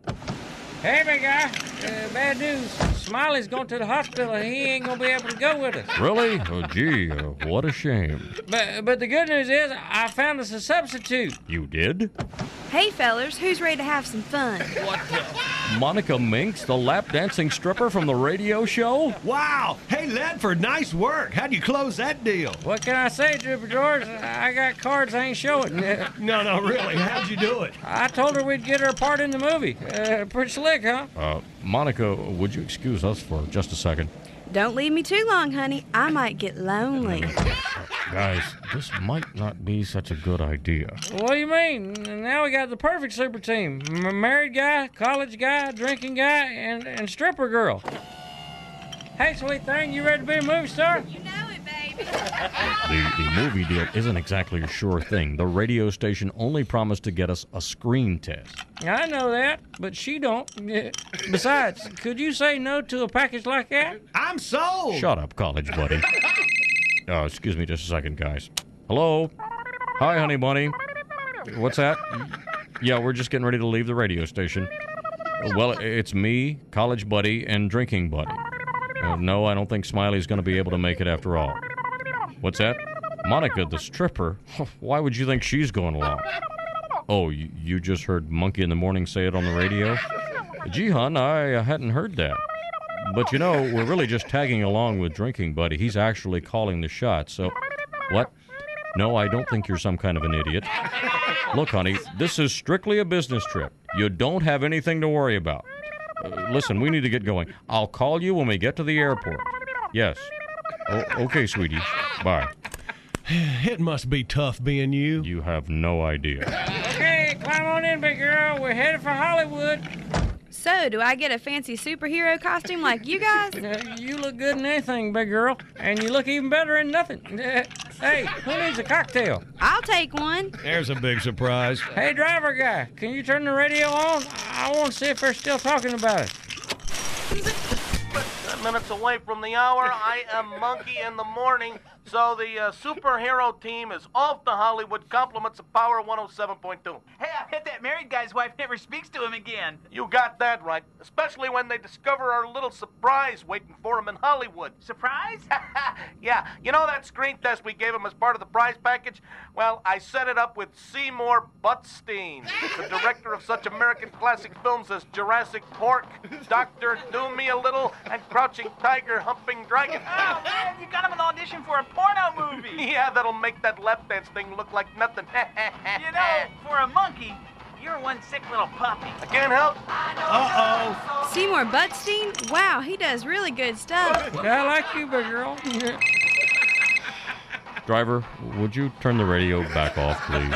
Hey, big guy. Uh, bad news. Smiley's going to the hospital. and He ain't gonna be able to go with us. Really? Oh, gee, uh, what a shame. But but the good news is I found us a substitute. You did? Hey, fellers, who's ready to have some fun? What? Monica Minks, the lap dancing stripper from the radio show? Wow! Hey, Ledford, nice work. How'd you close that deal? What can I say, Dripper George? I got cards I ain't showing. No, no, really. How'd you do it? I told her we'd get her a part in the movie. Uh, pretty slick, huh? Uh, Monica, would you excuse us for just a second? Don't leave me too long, honey. I might get lonely. Guys, this might not be such a good idea. What do you mean? Now we got the perfect super team. M- married guy, college guy, drinking guy, and, and stripper girl. Hey, sweet thing, you ready to be a movie star? You know it, baby. The, the movie deal isn't exactly a sure thing. The radio station only promised to get us a screen test. I know that, but she don't. Besides, could you say no to a package like that? I'm sold. Shut up, college buddy. Oh, excuse me just a second, guys. Hello? Hi, honey bunny. What's that? Yeah, we're just getting ready to leave the radio station. Well, it's me, college buddy, and drinking buddy. Uh, no, I don't think Smiley's going to be able to make it after all. What's that? Monica, the stripper? Why would you think she's going along? Oh, you, just heard Monkey in the Morning say it on the radio? Gee, hon, I hadn't heard that. But you know, we're really just tagging along with Drinking Buddy. He's actually calling the shots, so. What? No, I don't think you're some kind of an idiot. Look, honey, this is strictly a business trip. You don't have anything to worry about. Uh, listen, we need to get going. I'll call you when we get to the airport. Yes. O- okay, sweetie. Bye. It must be tough being you. You have no idea. Okay, climb on in, big girl. We're headed for Hollywood. So, do I get a fancy superhero costume like you guys? Uh, you look good in anything, big girl, and you look even better in nothing. Uh, hey, who needs a cocktail? I'll take one. There's a big surprise. Hey, driver guy, can you turn the radio on? I want to see if they're still talking about it. Minutes away from the hour. I am Monkey in the morning. So the uh, superhero team is off to Hollywood. Compliments of Power 107.2. Hey, I bet that married guy's wife never speaks to him again. You got that right. Especially when they discover our little surprise waiting for him in Hollywood. Surprise? yeah, you know that screen test we gave him as part of the prize package? Well, I set it up with Seymour Butstein, the director of such American classic films as Jurassic Pork, Doctor Do Me a Little, and Crouching Tiger, Humping Dragon. Oh, man, you got him an audition for a porno movie. Yeah, that'll make that lap dance thing look like nothing. You know, for a monkey, you're one sick little puppy. I can't help. Uh-oh. Seymour Butstein? Wow, he does really good stuff. I like you, big girl. Driver, would you turn the radio back off, please?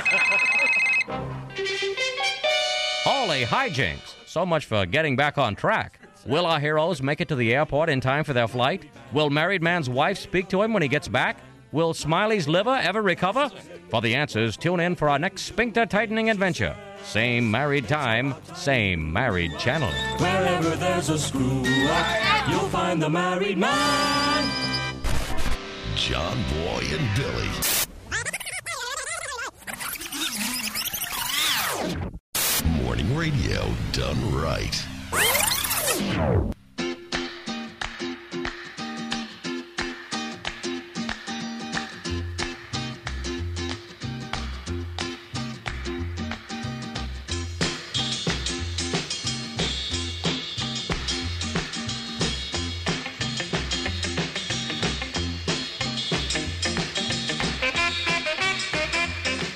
Holy hijinks! So much for getting back on track. Will our heroes make it to the airport in time for their flight? Will married man's wife speak to him when he gets back? Will Smiley's liver ever recover? For the answers, tune in for our next sphincter tightening adventure. Same married time, same married channel. Wherever there's a screw up, you'll find the married man. John Boy and Billy. Morning radio done right.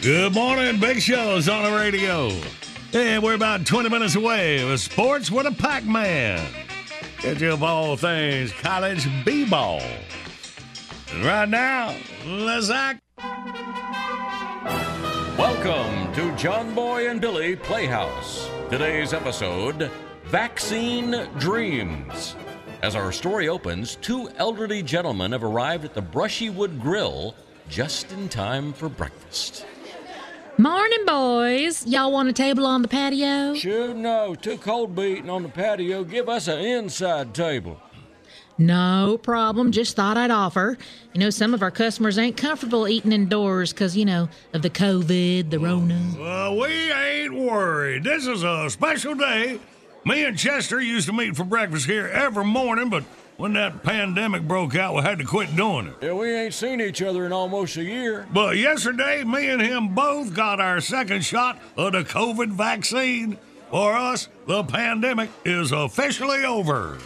Good morning, Big Show's on the radio. And we're about 20 minutes away with Sports with a Pac Man. Get you up all things college B ball. Right now, let's act. Welcome to John Boy and Billy Playhouse. Today's episode Vaccine Dreams. As our story opens, two elderly gentlemen have arrived at the Brushywood Grill just in time for breakfast. Morning, boys. Y'all want a table on the patio? Sure, no. Too cold beating on the patio. Give us an inside table. No problem. Just thought I'd offer. You know, some of our customers ain't comfortable eating indoors because, you know, of the COVID, the Rona. Well, we ain't worried. This is a special day. Me and Chester used to meet for breakfast here every morning, but when that pandemic broke out, we had to quit doing it. Yeah, we ain't seen each other in almost a year. But yesterday, me and him both got our second shot of the COVID vaccine. For us, the pandemic is officially over.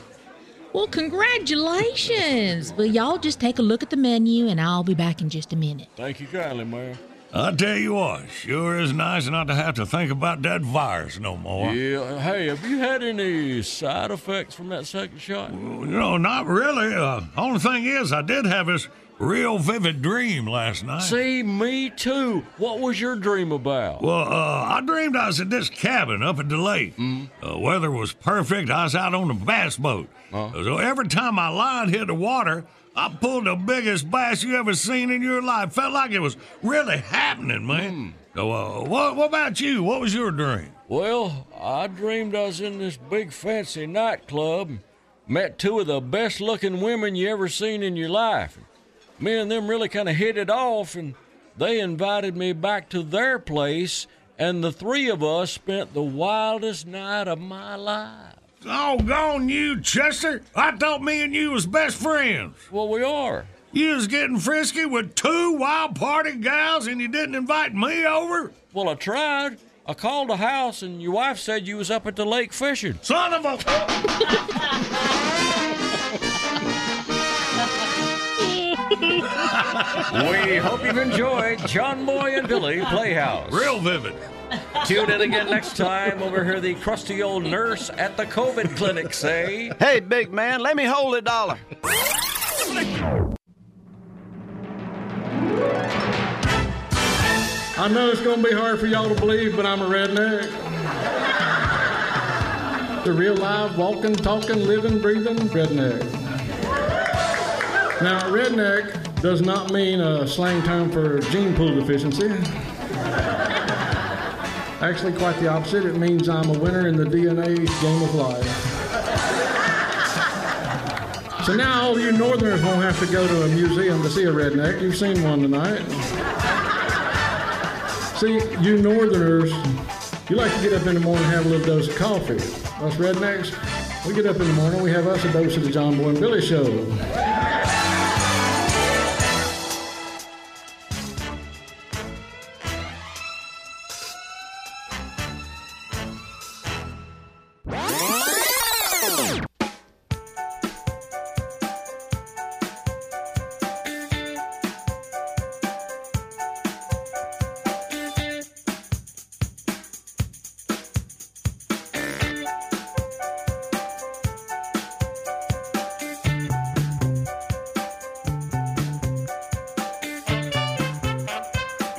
Well, congratulations. Well, y'all just take a look at the menu and I'll be back in just a minute. Thank you kindly, man. I tell you what, sure is nice not to have to think about that virus no more. Yeah. Hey, have you had any side effects from that second shot? You know, not really. Uh, only thing is, I did have this real vivid dream last night. See, me too. What was your dream about? Well, uh, I dreamed I was at this cabin up at the lake. Uh, weather was perfect. I was out on the bass boat. So every time my line hit the water, I pulled the biggest bass you ever seen in your life. Felt like it was really happening, man. So, uh, what, what about you? What was your dream? Well, I dreamed I was in this big fancy nightclub, met two of the best looking women you ever seen in your life. Me and them really kind of hit it off, and they invited me back to their place, and the three of us spent the wildest night of my life. Oh, gone you, Chester. I thought me and you was best friends. Well, we are. You was getting frisky with two wild party gals and you didn't invite me over? Well, I tried. I called the house, and your wife said you was up at the lake fishing. Son of a... we hope you've enjoyed John Boy and Billy Playhouse. Real vivid. Tune in again next time when we hear the crusty old nurse at the COVID clinic say, Hey, big man, let me hold a dollar. I know it's going to be hard for y'all to believe, but I'm a redneck. The real live, walking, talking, living, breathing redneck. Now, redneck does not mean a slang term for gene pool deficiency. Actually, quite the opposite. It means I'm a winner in the DNA game of life. So now all you northerners won't have to go to a museum to see a redneck. You've seen one tonight. See, you northerners, you like to get up in the morning and have a little dose of coffee. Us rednecks, we get up in the morning, we have us a dose of the John Boy and Billy Show.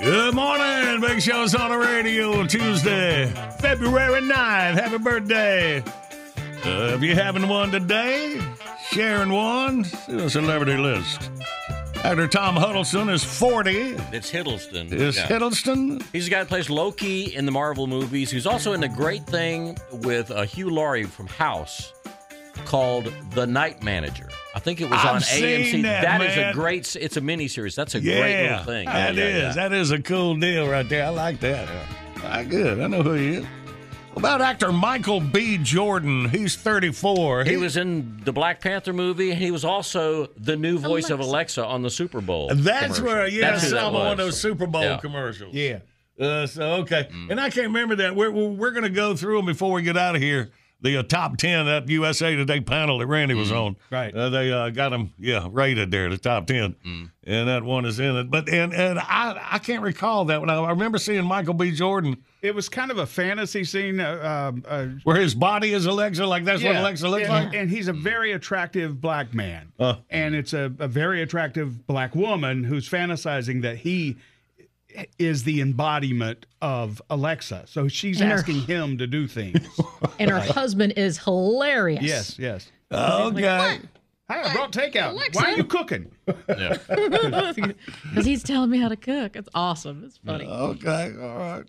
Good morning, Big Show's on the radio Tuesday, February 9th. Happy birthday. Uh, if you're having one today, sharing one, see the celebrity list. Actor Tom Huddleston is 40. It's Hiddleston. Is Yeah. Hiddleston? He's the guy that plays Loki in the Marvel movies. He's also in the great thing with uh, Hugh Laurie from House called The Night Manager. I think it was I've on AMC. that, that is man. a great. It's a miniseries. That's a great little thing. that yeah, is. yeah, yeah. That is a cool deal right there. I like that. Ah, good. I know who he is. About actor Michael B. Jordan? He's 34. He was in the Black Panther movie. He was also the new voice of Alexa on the Super Bowl. That's commercial. where, yeah, That's who that some of one of those Super Bowl Yeah. commercials. Yeah. Uh, so okay, and I can't remember that. We're we're, we're going to go through them before we get out of here. The uh, top ten that USA Today panel that Randy was on, Right. Uh, they uh, got him, yeah, rated there, the top ten, and that one is in it. But and and I I can't recall that one. I remember seeing Michael B. Jordan It was kind of a fantasy scene. Uh, uh, uh, where his body is Alexa, like that's what yeah, Alexa looks and, like. and he's a very attractive black man, Uh. and it's a, a very attractive black woman who's fantasizing that he is the embodiment of Alexa. So she's And her- asking him to do things. And her husband is hilarious. yes, yes. Okay. Hey, I brought takeout. Why are you cooking? Because he's telling me how to cook. It's awesome. It's funny. Okay, all right.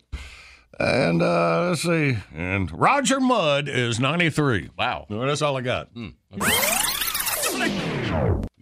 And uh, let's see. And Roger Mudd is 93. Wow. Well, that's all I got.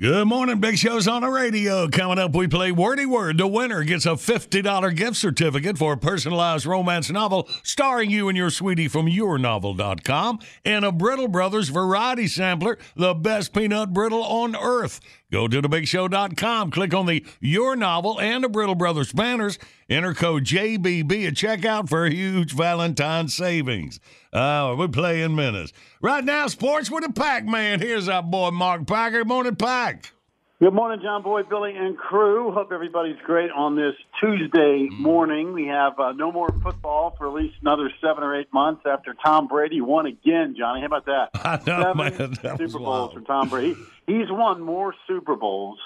Good morning, Big Show's on the radio. Coming up, we play Wordy Word. The winner gets a $50 gift certificate for a personalized romance novel starring you and your sweetie from yournovel.com and a Brittle Brothers variety sampler, the best peanut brittle on earth. Go to thebigshow.com, click on the Your Novel and the Brittle Brothers banners, enter code JBB at checkout for huge Valentine savings. Uh, we play in minutes. Right now, sports with a Pac Man. Here's our boy Mark Packer. Good morning, Pack. Good morning, John Boy, Billy, and crew. Hope everybody's great on this Tuesday morning. We have uh, no more football for at least another seven or eight months after Tom Brady won again, Johnny. How about that? I know, seven man. That Super Bowls for Tom Brady. He's won more Super Bowls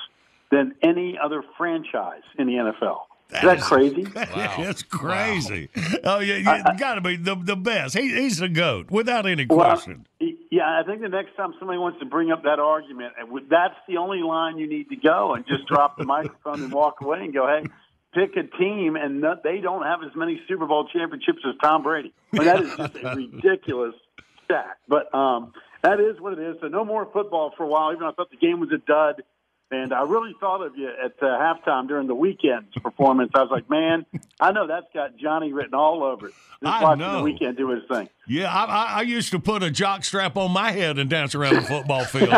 than any other franchise in the NFL. Is that crazy? That's crazy. Oh, yeah, yeah got to be the, the best. He, he's the GOAT, without any Well, question. Yeah, I think the next time somebody wants to bring up that argument, that's the only line you need to go and just drop the microphone and walk away and go, hey, pick a team, and not, they don't have as many Super Bowl championships as Tom Brady. But that is just a ridiculous stat. But um, that is what it is. So no more football for a while, even though I thought the game was a dud. And I really thought of you at uh, halftime during the Weeknd's performance. I was like, man, I know that's got Johnny written all over it. Just I watching know. the weekend do his thing. Yeah, I, I, I used to put a jock strap on my head and dance around the football field.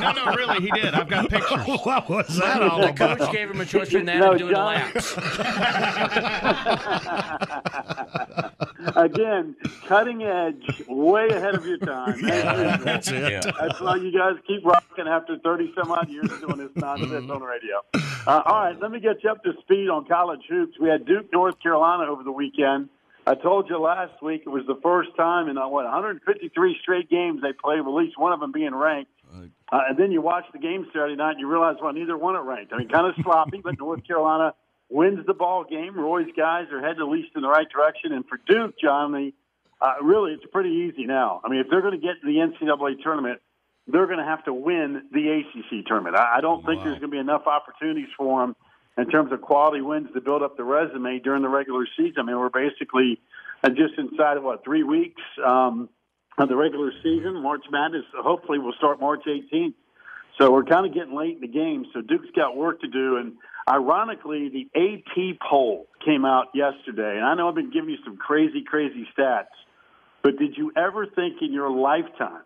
no, no, really, he did. I've got pictures. what was that all The about? coach gave him a choice between that No, and doing John- laps. Again, cutting edge, way ahead of your time. That's it. Yeah. That's why you guys keep rocking after 30 some odd years doing this nonsense on the radio. Uh, all right, let me get you up to speed on college hoops. We had Duke, North Carolina over the weekend. I told you last week it was the first time in, uh, what, 153 straight games they played, with at least one of them being ranked. Uh, and then you watch the game Saturday night and you realize, well, neither one are ranked. I mean, kind of sloppy, but North Carolina wins the ball game. Roy's guys are headed at least in the right direction. And for Duke, John, the, uh, really, it's pretty easy now. I mean, if they're going to get to the NCAA tournament, they're going to have to win the ACC tournament. I, I don't think there's going to be enough opportunities for them in terms of quality wins to build up the resume during the regular season. I mean, we're basically uh, just inside of what three weeks um, of the regular season. March Madness hopefully will start March 18th. So we're kind of getting late in the game. So Duke's got work to do. And ironically, the AP poll came out yesterday. And I know I've been giving you some crazy, crazy stats. But did you ever think in your lifetime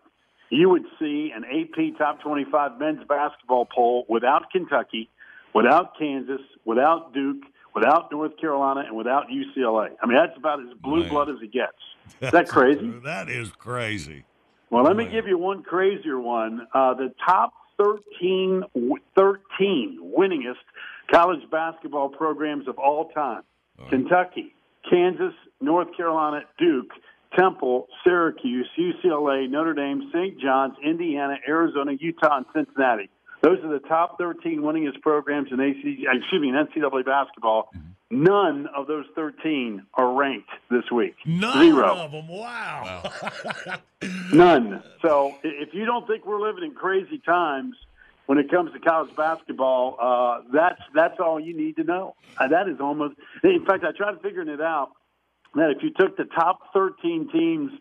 you would see an AP top 25 men's basketball poll without Kentucky, without Kansas, without Duke, without North Carolina, and without UCLA? I mean, that's about as blue blood as it gets. Is that crazy? That is crazy. Well, let me give you one crazier one. Uh, the top 13, 13 winningest college basketball programs of all time Kentucky, Kansas, North Carolina, Duke, Temple, Syracuse, UCLA, Notre Dame, St. John's, Indiana, Arizona, Utah, and Cincinnati. Those are the top 13 winningest programs in AC, excuse me, in NCAA basketball. None of those 13 are ranked this week. None Zero. of them. Wow. None. So if you don't think we're living in crazy times when it comes to college basketball, uh, that's that's all you need to know. Uh, that is almost. In fact, I tried figuring it out that if you took the top 13 teams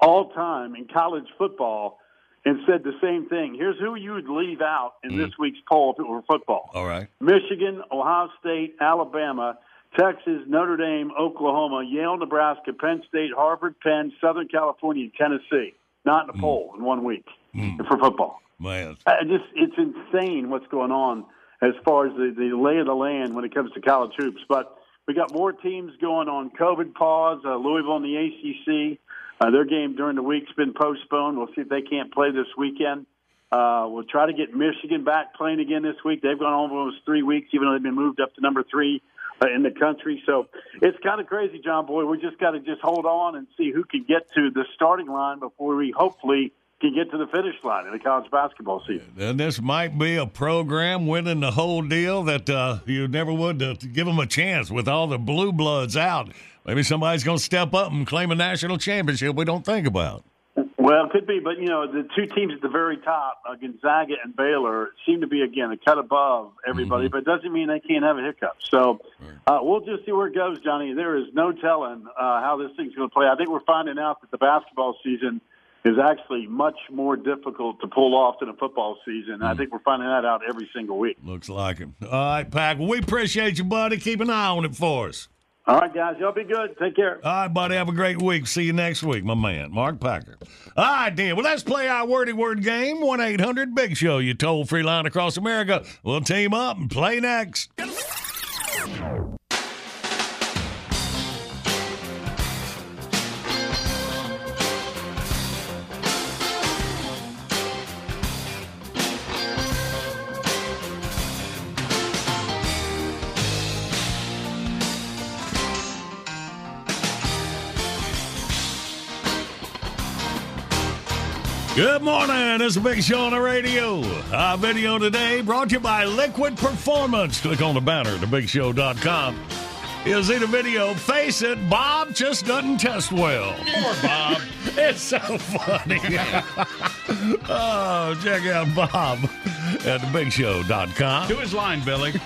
all time in college football and said the same thing, here's who you would leave out in mm. this week's poll if it were football. All right. Michigan, Ohio State, Alabama, Texas, Notre Dame, Oklahoma, Yale, Nebraska, Penn State, Harvard, Penn, Southern California, Tennessee. Not in a mm. poll in one week mm. for football. Man. I just it's insane what's going on as far as the, the lay of the land when it comes to college hoops. But we got more teams going on COVID pause. Uh, Louisville and the ACC, uh, their game during the week's been postponed. We'll see if they can't play this weekend. Uh, we'll try to get Michigan back playing again this week. They've gone almost three weeks, even though they've been moved up to number three uh, in the country. So it's kind of crazy, John Boy. We just got to just hold on and see who can get to the starting line before we hopefully can get to the finish line in the college basketball season. And this might be a program winning the whole deal that uh, you never would uh, give them a chance with all the blue bloods out. Maybe somebody's going to step up and claim a national championship we don't think about. Well, it could be, but you know, the two teams at the very top, uh, Gonzaga and Baylor, seem to be again a cut above everybody, but it doesn't mean they can't have a hiccup. So uh, we'll just see where it goes, Johnny. There is no telling uh, how this thing's going to play. I think we're finding out that the basketball season is actually much more difficult to pull off than a football season. I hmm. think we're finding that out every single week. Looks like it. All right, Pack. Well, we appreciate you, buddy. Keep an eye on it for us. All right, guys. Y'all be good. Take care. All right, buddy. Have a great week. See you next week, my man, Mark Packer. All right, then. Well, let's play our wordy word game. 1 800 Big Show, you toll free line across America. We'll team up and play next. Good morning. It's a big show on the radio. Our video today brought to you by Liquid Performance. Click on the banner at thebigshow.com. You'll see the video. Face it, Bob just doesn't test well. Poor Bob. it's so funny. oh, check out Bob at thebigshow.com. Do his line, Billy.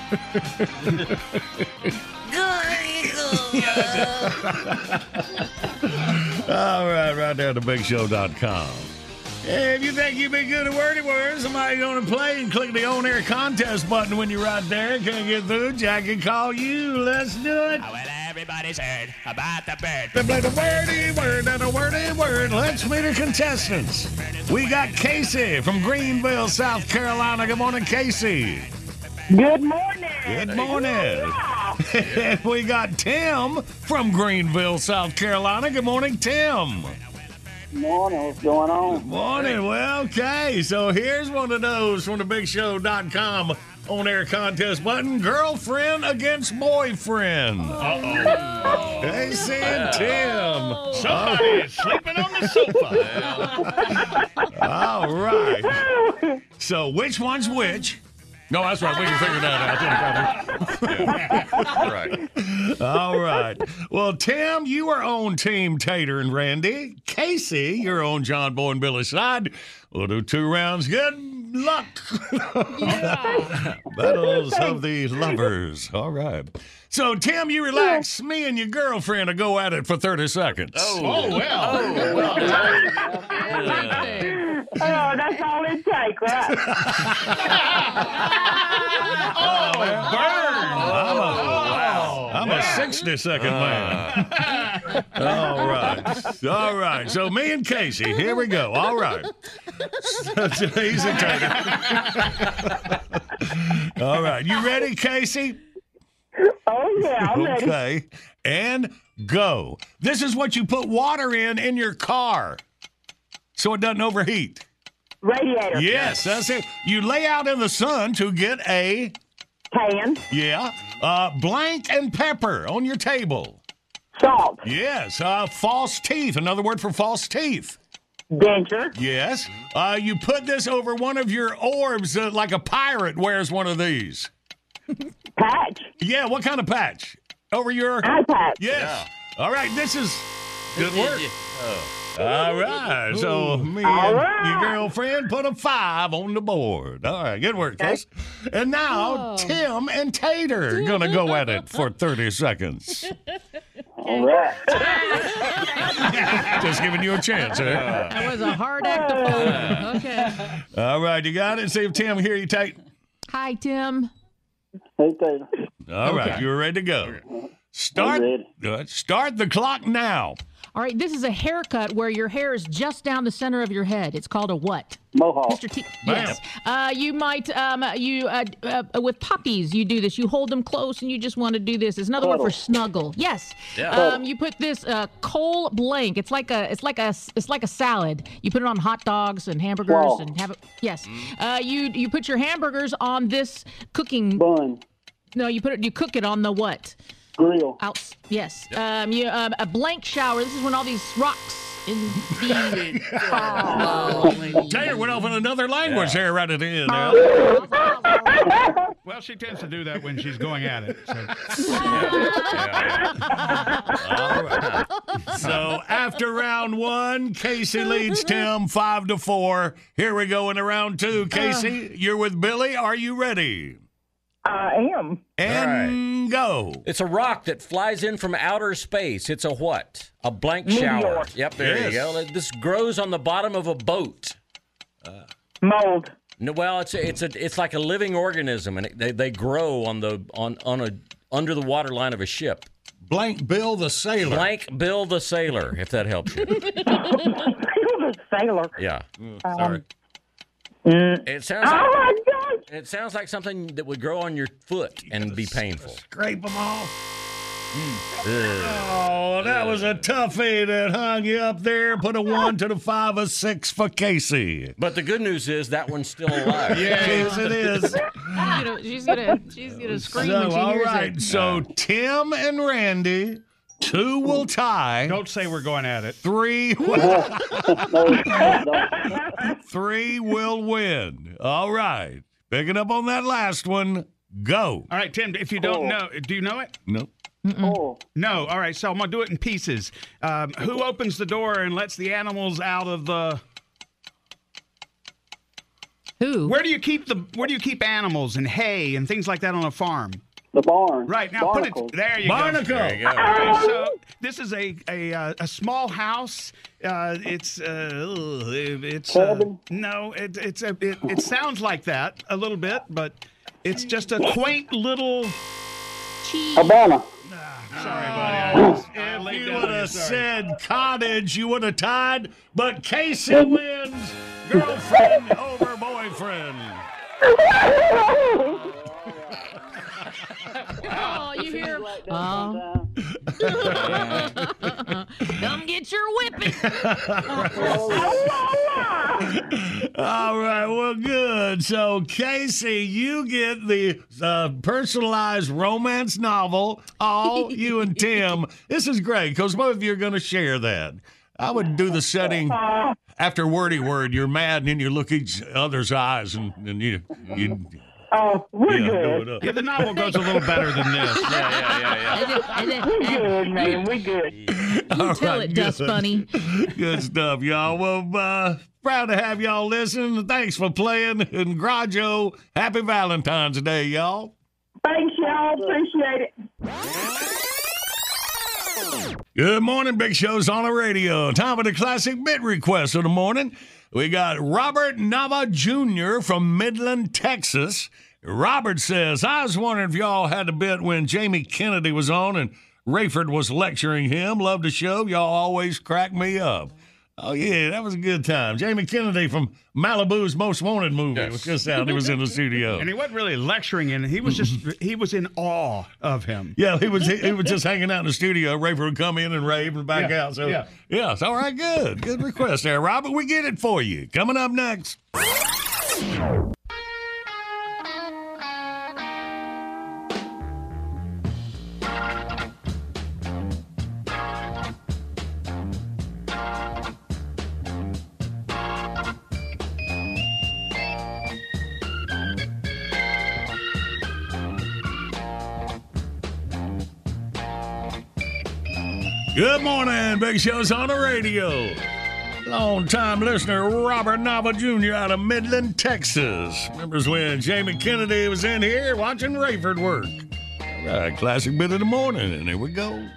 All right, right there at thebigshow.com. If you think you've been good at wordy words, somebody going to play and click the on air contest button when you're right there. Can't get through, Jack can call you. Let's do it. Oh, well, everybody's heard about the bird. They play the wordy word and a wordy word. Let's meet our contestants. We got Casey from Greenville, South Carolina. Good morning, Casey. Good morning. Good morning. And we got Tim from Greenville, South Carolina. Good morning, Tim. Morning. What's going on? Morning. Well, okay. So here's one of those from the bigshow.com on air contest button girlfriend against boyfriend. Uh oh. Casey and Tim. Somebody is sleeping on the sofa. All right. So which one's which? No, that's right. We can figure that out. right. All right. Well, Tim, you are on Team Tater and Randy. Casey, you're on John Boy and Billy's side. We'll do two rounds. Good luck. Battles of the lovers. All right. So, Tim, you relax. Me and your girlfriend will go at it for 30 seconds. Oh, well. Oh, Oh, that's all it takes, right? Oh, oh burn. I'm a, oh, I'm a 60 second uh. man. All right. All right. So me and Casey, here we go. All right. Easy taker. All right. You ready, Casey? Oh, yeah, I'm ready. Okay. And go. This is what you put water in in your car so it doesn't overheat. Radiator. Yes, that's it. You lay out in the sun to get a Pan. yeah, uh, blank and pepper on your table. Salt. Yes, uh, false teeth. Another word for false teeth. Denture. Yes. Uh, you put this over one of your orbs uh, like a pirate wears one of these. Patch. Yeah, what kind of patch? Over your Eye patch. Yes. All right, this is good work. Oh, All right. So me All and right. your girlfriend put a five on the board. All right. Good work, Case. And now Oh. Tim and Tater are going to go at it for 30 seconds. All right. Just giving you a chance. huh? That was a hard act to follow. Okay. All right. You got it? See if Tim hear you, Tate. Hi, Tim. Hey, Tater. All right. Okay. You're ready to go. Start, uh, start the clock now. All right, this is a haircut where your hair is just down the center of your head. It's called a what? Mohawk. Mr. T. Yes. Uh, you might, um, you uh, uh, with puppies, you do this. You hold them close and you just want to do this. It's another word for snuggle. Yes. Yeah. Um, you put this uh, coal blank. It's like a, it's like a, it's like a salad. You put it on hot dogs and hamburgers Wow. and have it. Yes. Uh, you you put your hamburgers on this cooking bun. No, you put it. You cook it on the what? Grill. Out. Yes. Um, you um, a blank shower. This is when all these rocks in the. Tater went off in another language there right at the end. Well, she tends to do that when she's going at it. So. All right. So after round one, Casey leads Tim five to four. Here we go into round two. Casey, you're with Billy. Are you ready? I am. And go. It's a rock that flies in from outer space. It's a what? A blank Meteor. shower. Yep, there Yes. you go. This grows on the bottom of a boat. Mold. No, well, it's a, it's a it's like a living organism, and it, they they grow on the on on a under the water line of a ship. Blank Bill the sailor. Blank Bill the sailor, if that helps you. You're a sailor. Yeah. Mm, sorry. Mm. It sounds Oh like, my gosh. it sounds like something that would grow on your foot and be painful. Scrape them off. Mm. Oh, that was a toughie that hung you up there. Put a one to the five, a six for Casey. But the good news is that one's still alive. Yes, it is. She's gonna, she's gonna, she's gonna scream So, when she all hears right. it. So Tim and Randy, two will tie. Don't say we're going at it. Three, three will win. All right. Picking up on that last one. Go. All right, Tim. If you don't know, do you know it? No. Oh. No. All right. So I'm gonna do it in pieces. Um, who opens the door and lets the animals out of the? Who? Where do you keep the? Where do you keep animals and hay and things like that on a farm? The barn. Right now, Barnacle. put it there. You Barnacle. go. There you go. Okay, so this is a a uh, a small house. Uh, it's uh, it's uh, no, it, it's a it, it sounds like that a little bit, but it's just a quaint little. Habana. Sorry, buddy. I just, If laid you would have said cottage, you would have tied. But Casey wins. Girlfriend over boyfriend. You hear? Come get your whipping. All right, well, good. So, Casey, you get the uh, personalized romance novel. All you and Tim. This is great because both of you are going to share that. I would do the setting after wordy word. You're mad, and then you look each other's eyes, and, and you you. Oh, we're yeah, good. do it. Yeah, the novel goes a little better than this. Yeah, yeah, yeah, yeah. And then- and then- We good, man. We good. You tell it, Dust. Bunny. Good stuff, y'all. Well, uh, proud to have y'all listen. Thanks for playing. And Grajo, happy Valentine's Day, y'all. Thanks, y'all. Appreciate it. Good morning, Big Show's on the radio. Time for the classic bit request of the morning. We got Robert Nava Jr. from Midland, Texas. Robert says, I was wondering if y'all had a bit when Jamie Kennedy was on and Rayford was lecturing him. Love the show. Y'all always crack me up. Oh, yeah, that was a good time. Jamie Kennedy from Malibu's Most Wanted movie was just out. He was in the studio. And he wasn't really lecturing in. He was just he was in awe of him. Yeah, he was he, he was just hanging out in the studio. Rayford would come in and rave and back Yeah, out. So yeah. yeah, it's all right. Good, good request there, Robert. We get it for you. Coming up next. Good morning, Big Show's on the radio. Long time listener Robert Nava Jr. out of Midland, Texas. Remembers when Jamie Kennedy was in here watching Rayford work? All right, classic bit of the morning, and here we go.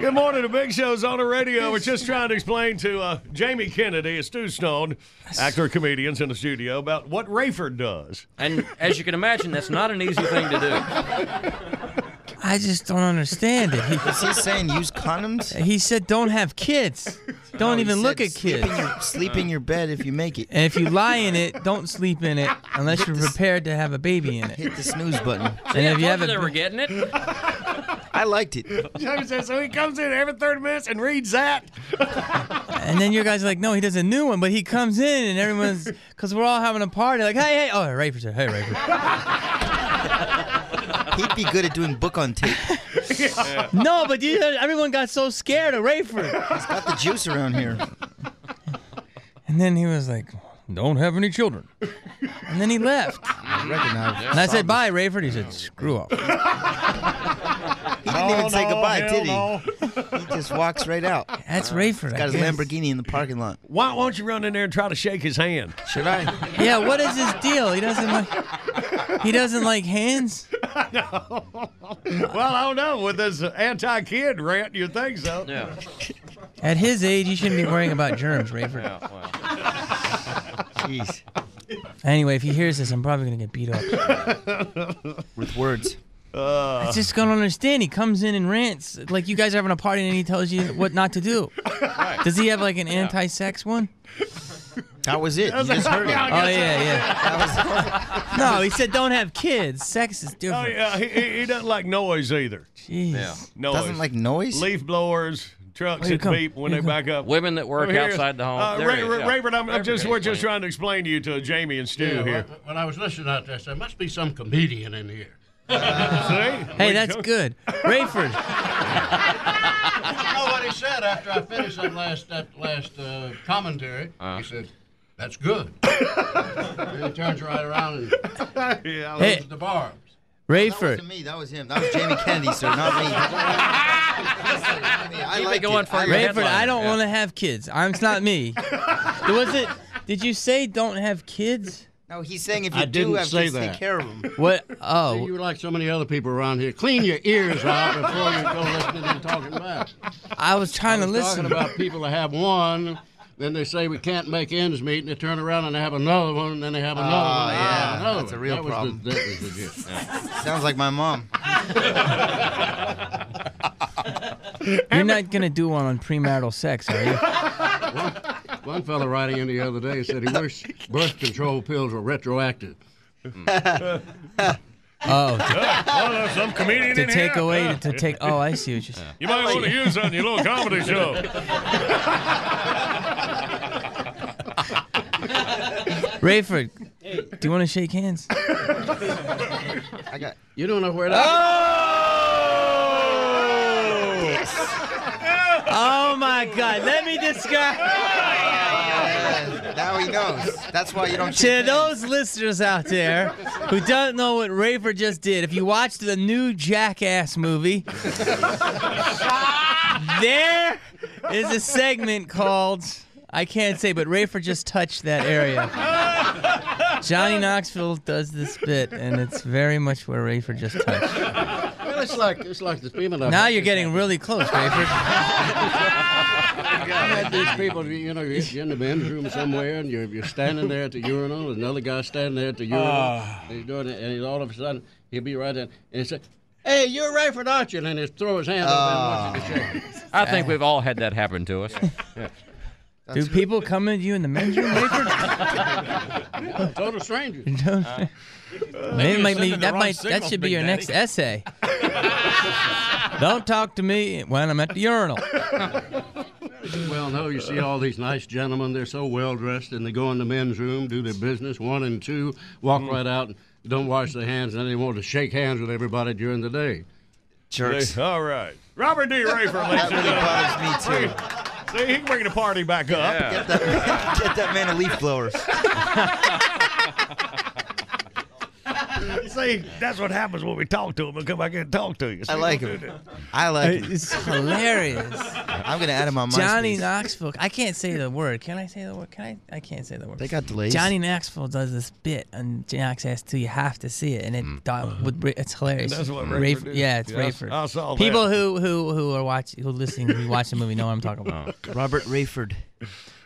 Good morning. The Big Show's on the radio. We're just trying to explain to uh, Jamie Kennedy, a Stu Stone, actor, comedians in the studio, about what Rayford does. And as you can imagine, that's not an easy thing to do. I just don't understand it. He, Is he saying use condoms? he said don't have kids. Don't No, he even look said at sleep kids. in your- sleep in your bed if you make it. And if you lie in it, don't sleep in it unless you're prepared to have a baby in it. Hit the snooze button. And if you have a they were getting it. I liked it. Jamie says, so he comes in every 30 minutes and reads that. And then your guys are like, no, he does a new one, but he comes in and everyone's, because we're all having a party, like, hey, hey, oh, Rayford said, hey, Rayford. He'd be good at doing book on tape. No, but you, everyone got so scared of Rayford. He's got the juice around here. And then he was like, don't have any children. And then he left. I recognize. And I said, bye, Rayford. He said, screw up. He didn't even say oh, no, goodbye, did he? no. He just walks right out. That's Rayford. I Got his guess. Lamborghini in the parking lot. Why won't you run in there and try to shake his hand? Should I? Yeah, what is his deal? He doesn't like. He doesn't like hands. well, I don't know. With this anti-kid rant, you think so? Yeah. At his age, he shouldn't be worrying about germs, Rayford. Jeez. Anyway, if he hears this, I'm probably gonna get beat up. With words. Uh. I just don't understand. He comes in and rants like you guys are having a party, and he tells you what not to do. Does he have like an anti-sex one? That was it. You just heard Oh it. yeah, oh, yeah. No, he said don't have kids. Sex is oh, different. Oh different. yeah, he, he, he doesn't like noise either. Jeez. Noise. Doesn't like noise? leaf blowers, trucks that come- beep when they back up. Women that work here. outside the home. Uh, Ray, it is, Ray, yeah. Rayford, I'm, I'm just we're just trying to explain to you to Jamie and Stu Yeah, here. When, when I was listening out there, I said, there must be some comedian in here. See? Hey, that's good, Rayford. you know what he said after I finished that last that last uh, commentary? Uh. He said, "That's good." then he turns right around and yeah, Hey. the bar. That Rayford. wasn't me. That was him. That was Jamie Kennedy, sir, not me. I Keep it liked going it. for I your liked Rayford, it. I don't Yeah. want to have kids. I'm, it's not me. Was it? Did you say don't have kids? No, he's saying if you I do didn't have say kids, take care of them. What? Oh. See, Oh, you like so many other people around here. Clean your ears out before you go listening and talking back. I was trying I to listen. talking about people that have one. Then they say we can't make ends meet, and they turn around and they have another one, and then they have another Oh, one. and yeah, ah, another that's a one. real that was problem. The, that was the gist. Sounds like my mom. You're not gonna do one on premarital sex, are you? One, one fella writing in the other day said he wished birth control pills were retroactive. Oh, to, Oh, there's some comedian to in take here. away to, to take. Oh, I see what you're saying. You might want to use that in your little comedy show. Rayford, do you want to shake hands? I got. You don't know where that. Oh! oh my God! Let me describe. Now he knows. That's why you don't. To those listeners out there who don't know what Rayford just did, if you watched the new Jackass movie, there is a segment called I can't say, but Rayford just touched that area. Johnny Knoxville does this bit, and it's very much where Rayford just touched. Well, it's like it's like the people. that- Now you're getting really close, Rayford. You had these people, you know, you're you're in the men's room somewhere, and you're, you're standing there at the urinal. There's another guy standing there at the urinal. Ah. and he's doing it, and he's all of a sudden he'll be right there, and he say, "Hey, you're Rayford, aren't you?" And he'll throw his hand over and want you. I think we've all had that happen to us. Yeah. Do people come at you in the men's room, Rayford? Total stranger. Maybe, might be- that wrong might that should be Big your Daddy. next essay. Don't talk to me when I'm at the urinal. Well, no, you see all these nice gentlemen. They're so well dressed, and they go in the men's room, do their business, one and two, walk Mm. right out, and don't wash their hands, and then they want to shake hands with everybody during the day. Jerks. All right. Robert D. Rayford, ladies That and really gentlemen. bothers me too. See, he can bring the party back up. Get that, get that man a leaf blower. See, that's what happens when we talk to him and come back and talk to you. I like him. I like him. It's hilarious. I'm gonna add him on my Johnny Knoxville. I can't say the word. Can I say the word? Can I? I can't say the word. They got delays. Johnny Knoxville does this bit on Access 2. You have to see it, and it mm. do- with, it's hilarious. That's what Rayford- Rayford did. Yeah, it's Yeah, Rayford. I saw that. People who who who are watching, who listening, who watch the movie know what I'm talking about. Robert Rayford.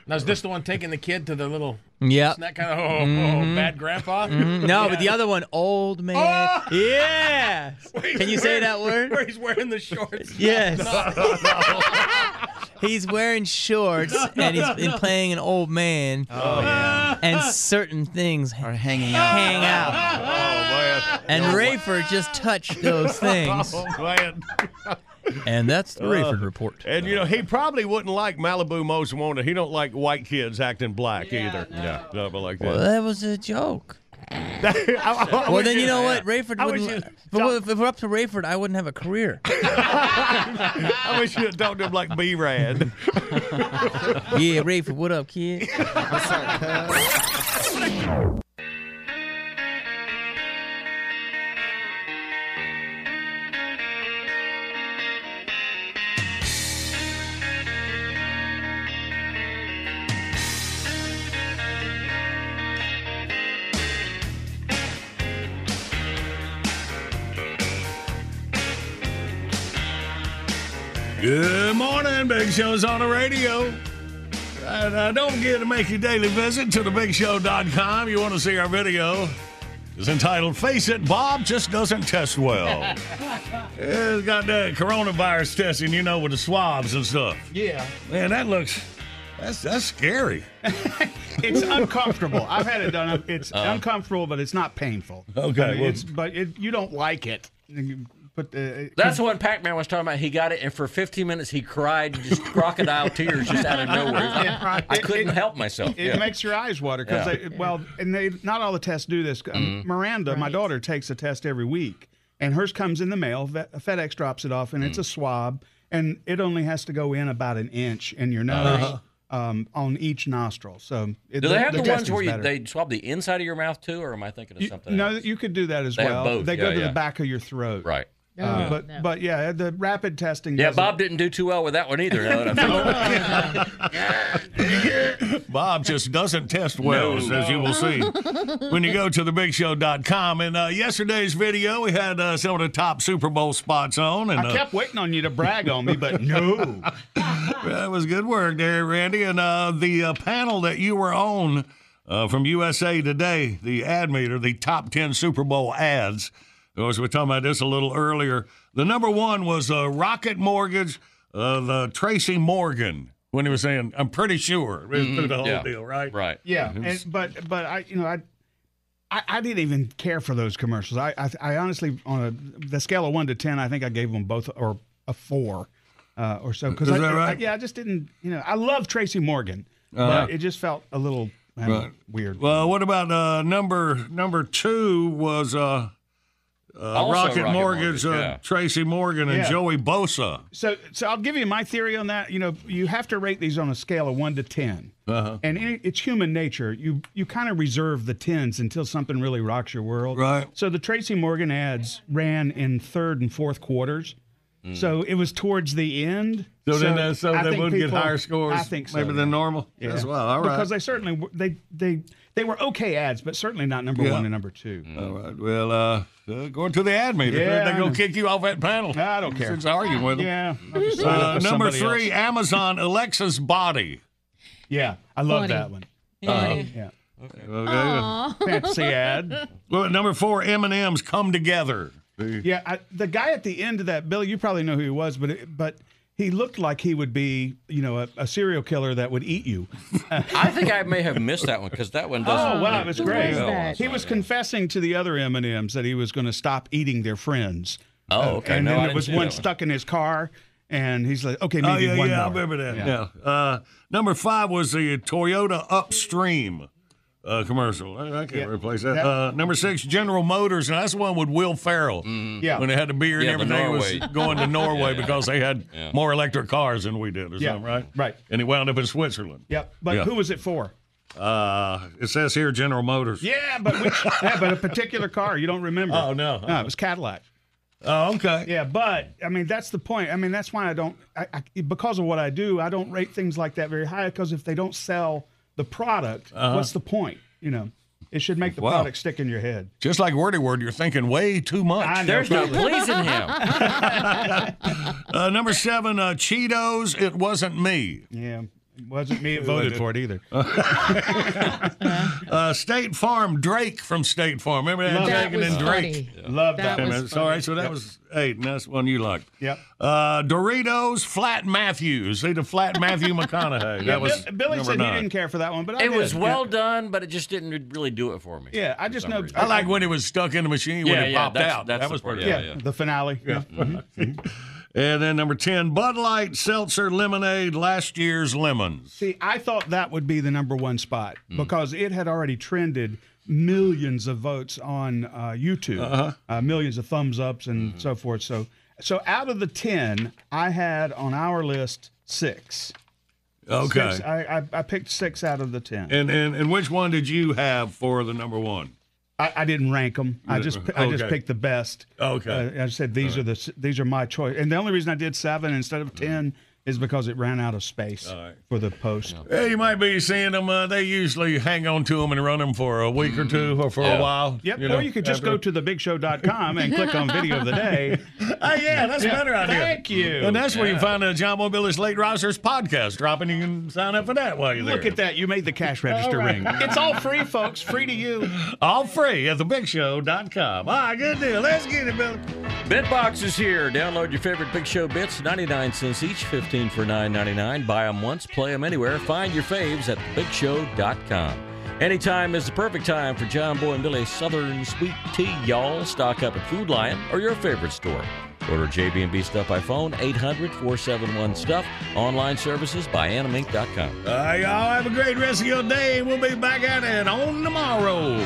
Now is this the one taking the kid to the little? Yep. That kind of oh, oh, Mhm. bad grandpa. Mhm. No, but the other one, old man. Oh! Yeah. Can you say wearing- that word? Where he's wearing the shorts. Yes. No. He's wearing shorts and he's been playing an old man. Oh, yeah. And certain things are hanging out. Hang out. Oh man. And Rayford just touched those things. Oh, man. And that's the Uh, Rayford report. And you know, he probably wouldn't like Malibu Most Wanted. He don't like white kids acting black either. Yeah, something like that. Well, that was a joke. I- I well, then you know what, Rayford wouldn't. you- But if if we're up to Rayford, I wouldn't have a career. I wish you had talked to him like B Rad. yeah, Rayford, what up, kid? Good morning, Big Show's on the radio. And uh, don't forget to make your daily visit to thebigshow.com. You want to see our video. It's entitled Face It, Bob Just Doesn't Test Well. it's got that coronavirus testing, you know, with the swabs and stuff. Yeah. Man, that looks, that's, that's scary. It's uncomfortable. I've had it done. It's Uh. uncomfortable, but it's not painful. Okay, I mean, well- it's, but it, you don't like it. You put the, That's what Pac-Man was talking about. He got it, and for 15 minutes he cried, just crocodile tears, just out of nowhere. He's like, Yeah. I couldn't it- help myself. It Yeah. makes your eyes water because Yeah. they well, and they not all the tests do this. Um, Mhm. Miranda, my daughter, takes a test every week, and hers comes in the mail. FedEx drops it off, and it's a swab, and it only has to go in about an inch in your nose. Uh-huh. Um, on each nostril, so it, Do they have the, ones where you, they swab the inside of your mouth too, or am I thinking of You- something? no, else? you could do that as They have well. both. They go to yeah. the back of your throat, Right. Uh, Oh. but but yeah, the rapid testing. Yeah, Bob didn't do too well with that one either. Now that I think Bob just doesn't test well, No. as you will see when you go to thebigshow.com. And uh, yesterday's video, we had uh, some of the top Super Bowl spots on. And I uh, kept waiting on you to brag on me, but no. that was good work there, Randy. And uh, the uh, panel that you were on uh, from USA Today, the ad meter, the top 10 Super Bowl ads. Of course, we were talking about this a little earlier. The number one was uh, Rocket Mortgage, uh, the Tracy Morgan, when he was saying, I'm pretty sure, through the whole Yeah. deal, right? Right. Yeah, and, but but I you know I, I I didn't even care for those commercials. I I, I honestly on a the scale of one to ten, I think I gave them both or a four uh, or so. Because Is I, that right? I- yeah, I just didn't. You know, I love Tracy Morgan, Uh-huh. but it just felt a little I don't know, Right. weird. Well, what about uh, number number two was uh, uh, Rocket, Rocket Mortgage, Mortgage, uh, yeah. Tracy Morgan and Yeah. Joey Bosa. So, so I'll give you my theory on that. You know, you have to rate these on a scale of one to 10 Uh-huh. and it- it's human nature. You you kind of reserve the tens until something really rocks your world. Right. So the Tracy Morgan ads ran in third and fourth quarters. So it was towards the end. So then, uh, so I they think would get higher scores I think so, maybe than yeah. normal? As well, all right. Because they certainly they they they were okay ads, but certainly not number Yeah. one and number two. All right. Well, uh, uh, going to the ad meter. Yeah, They're going to kick you off that panel. I don't care. Since arguing with them. Yeah, I'll just sign up Uh, number three, else. Amazon Alexa's Body. Yeah, I love Funny. that one. Uh, yeah. Okay. Fancy ad. Well, number four, M&M's Come Together. Yeah, I, the guy at the end of that, Billy, you probably know who he was, but it, but he looked like he would be, you know, a, a serial killer that would eat you. I think I may have missed that one because that one doesn't. Oh wow, it was great. Well, He was confessing to the other M and M's that he was going to stop eating their friends. Uh, Oh, okay. And No, I then there didn't was one stuck in his car, and he's like, "Okay, Oh, maybe yeah, one yeah, I remember that. Yeah. Uh, number five was the Toyota Upstream uh, commercial. I, I can't Yeah. replace that. That- Uh, number six, General Motors, and that's the one with Will Ferrell. Yeah. When they had the beer Yeah, and everything, was going to Norway Yeah, yeah. because they had Yeah. more electric cars than we did, or Yeah. something, right? Right. And he wound up in Switzerland. Yep. But Yeah. who was it for? Uh, it says here General Motors. Yeah, but which, yeah, but a particular car you don't remember. Oh, no. no, it was Cadillac. Oh, okay. Yeah, but I mean that's the point. I mean that's why I don't. I, I, because of what I do, I don't rate things like that very high. Because if they don't sell the product, Uh-huh. what's the point? You know, it should make the Wow. product stick in your head. Just like Wordy Word, you're thinking way too much. Know, There's no pleasing him. uh, number seven, uh, Cheetos. It wasn't me. Yeah, it wasn't me. That voted for it either. uh, State Farm Drake from State Farm. Remember that? Love Drake and Drake. funny. Love that. And was that's- all right, so that Yep. was eight, and that's one you liked. Yep. Uh, Doritos Flat Matthews. See the Flat Matthew McConaughey. Yeah, that was Bill- Billy said nine. he didn't care for that one, but I It did. was well Yeah. done, but it just didn't really do it for me. Yeah, I just know. reason. I like when it was stuck in the machine when Yeah, it yeah, popped that's- out. that's that was pretty Yeah, the finale. Yeah. And then number 10, Bud Light Seltzer Lemonade, last year's lemons. See, I thought that would be the number one spot Hmm. because it had already trended millions of votes on uh, YouTube, Uh-huh. uh, millions of thumbs ups and so forth. So, so out of the ten, I had on our list six. Okay. Six, I, I I picked six out of the ten. And, and and which one did you have for the number one? I, I didn't rank them. I just I just Okay. picked the best. Okay. Uh, I said these are the these are my choice, and the only reason I did seven instead of ten is because it ran out of space for the post. Yeah, you might be seeing them. Uh, they usually hang on to them and run them for a week or two or for Yeah. a while. Yep. know, or you could just after- go to thebigshow.com and click on video of the day. Oh, yeah, that's a Yeah, better idea. Thank you. And that's where you find the John Boy Billy's Late Risers podcast dropping. You can sign up for that while you're there. Look at that. You made the cash register All right. ring. It's all free, folks. Free to you. All free at thebigshow.com. All right, good deal. Let's get it, Billy. Bitbox is here. Download your favorite Big Show bits, 99 cents each, 15 for 9.99. Buy them once, play them anywhere. Find your faves at thebigshow.com. Anytime is the perfect time for John Boy and Billy's Southern Sweet Tea, y'all. Stock up at Food Lion or your favorite store. Order JB&B Stuff by phone, 800-471-STUFF. Online services by animink.com. All uh, right, y'all have a great rest of your day. We'll be back at it on tomorrow.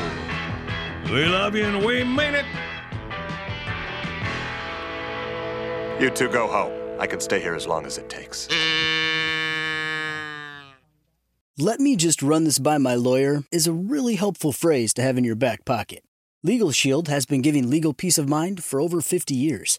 We love you and we mean it. You two go home. I can stay here as long as it takes. Let me just run this by my lawyer is a really helpful phrase to have in your back pocket. Legal Shield has been giving legal peace of mind for over 50 years.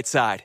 Side.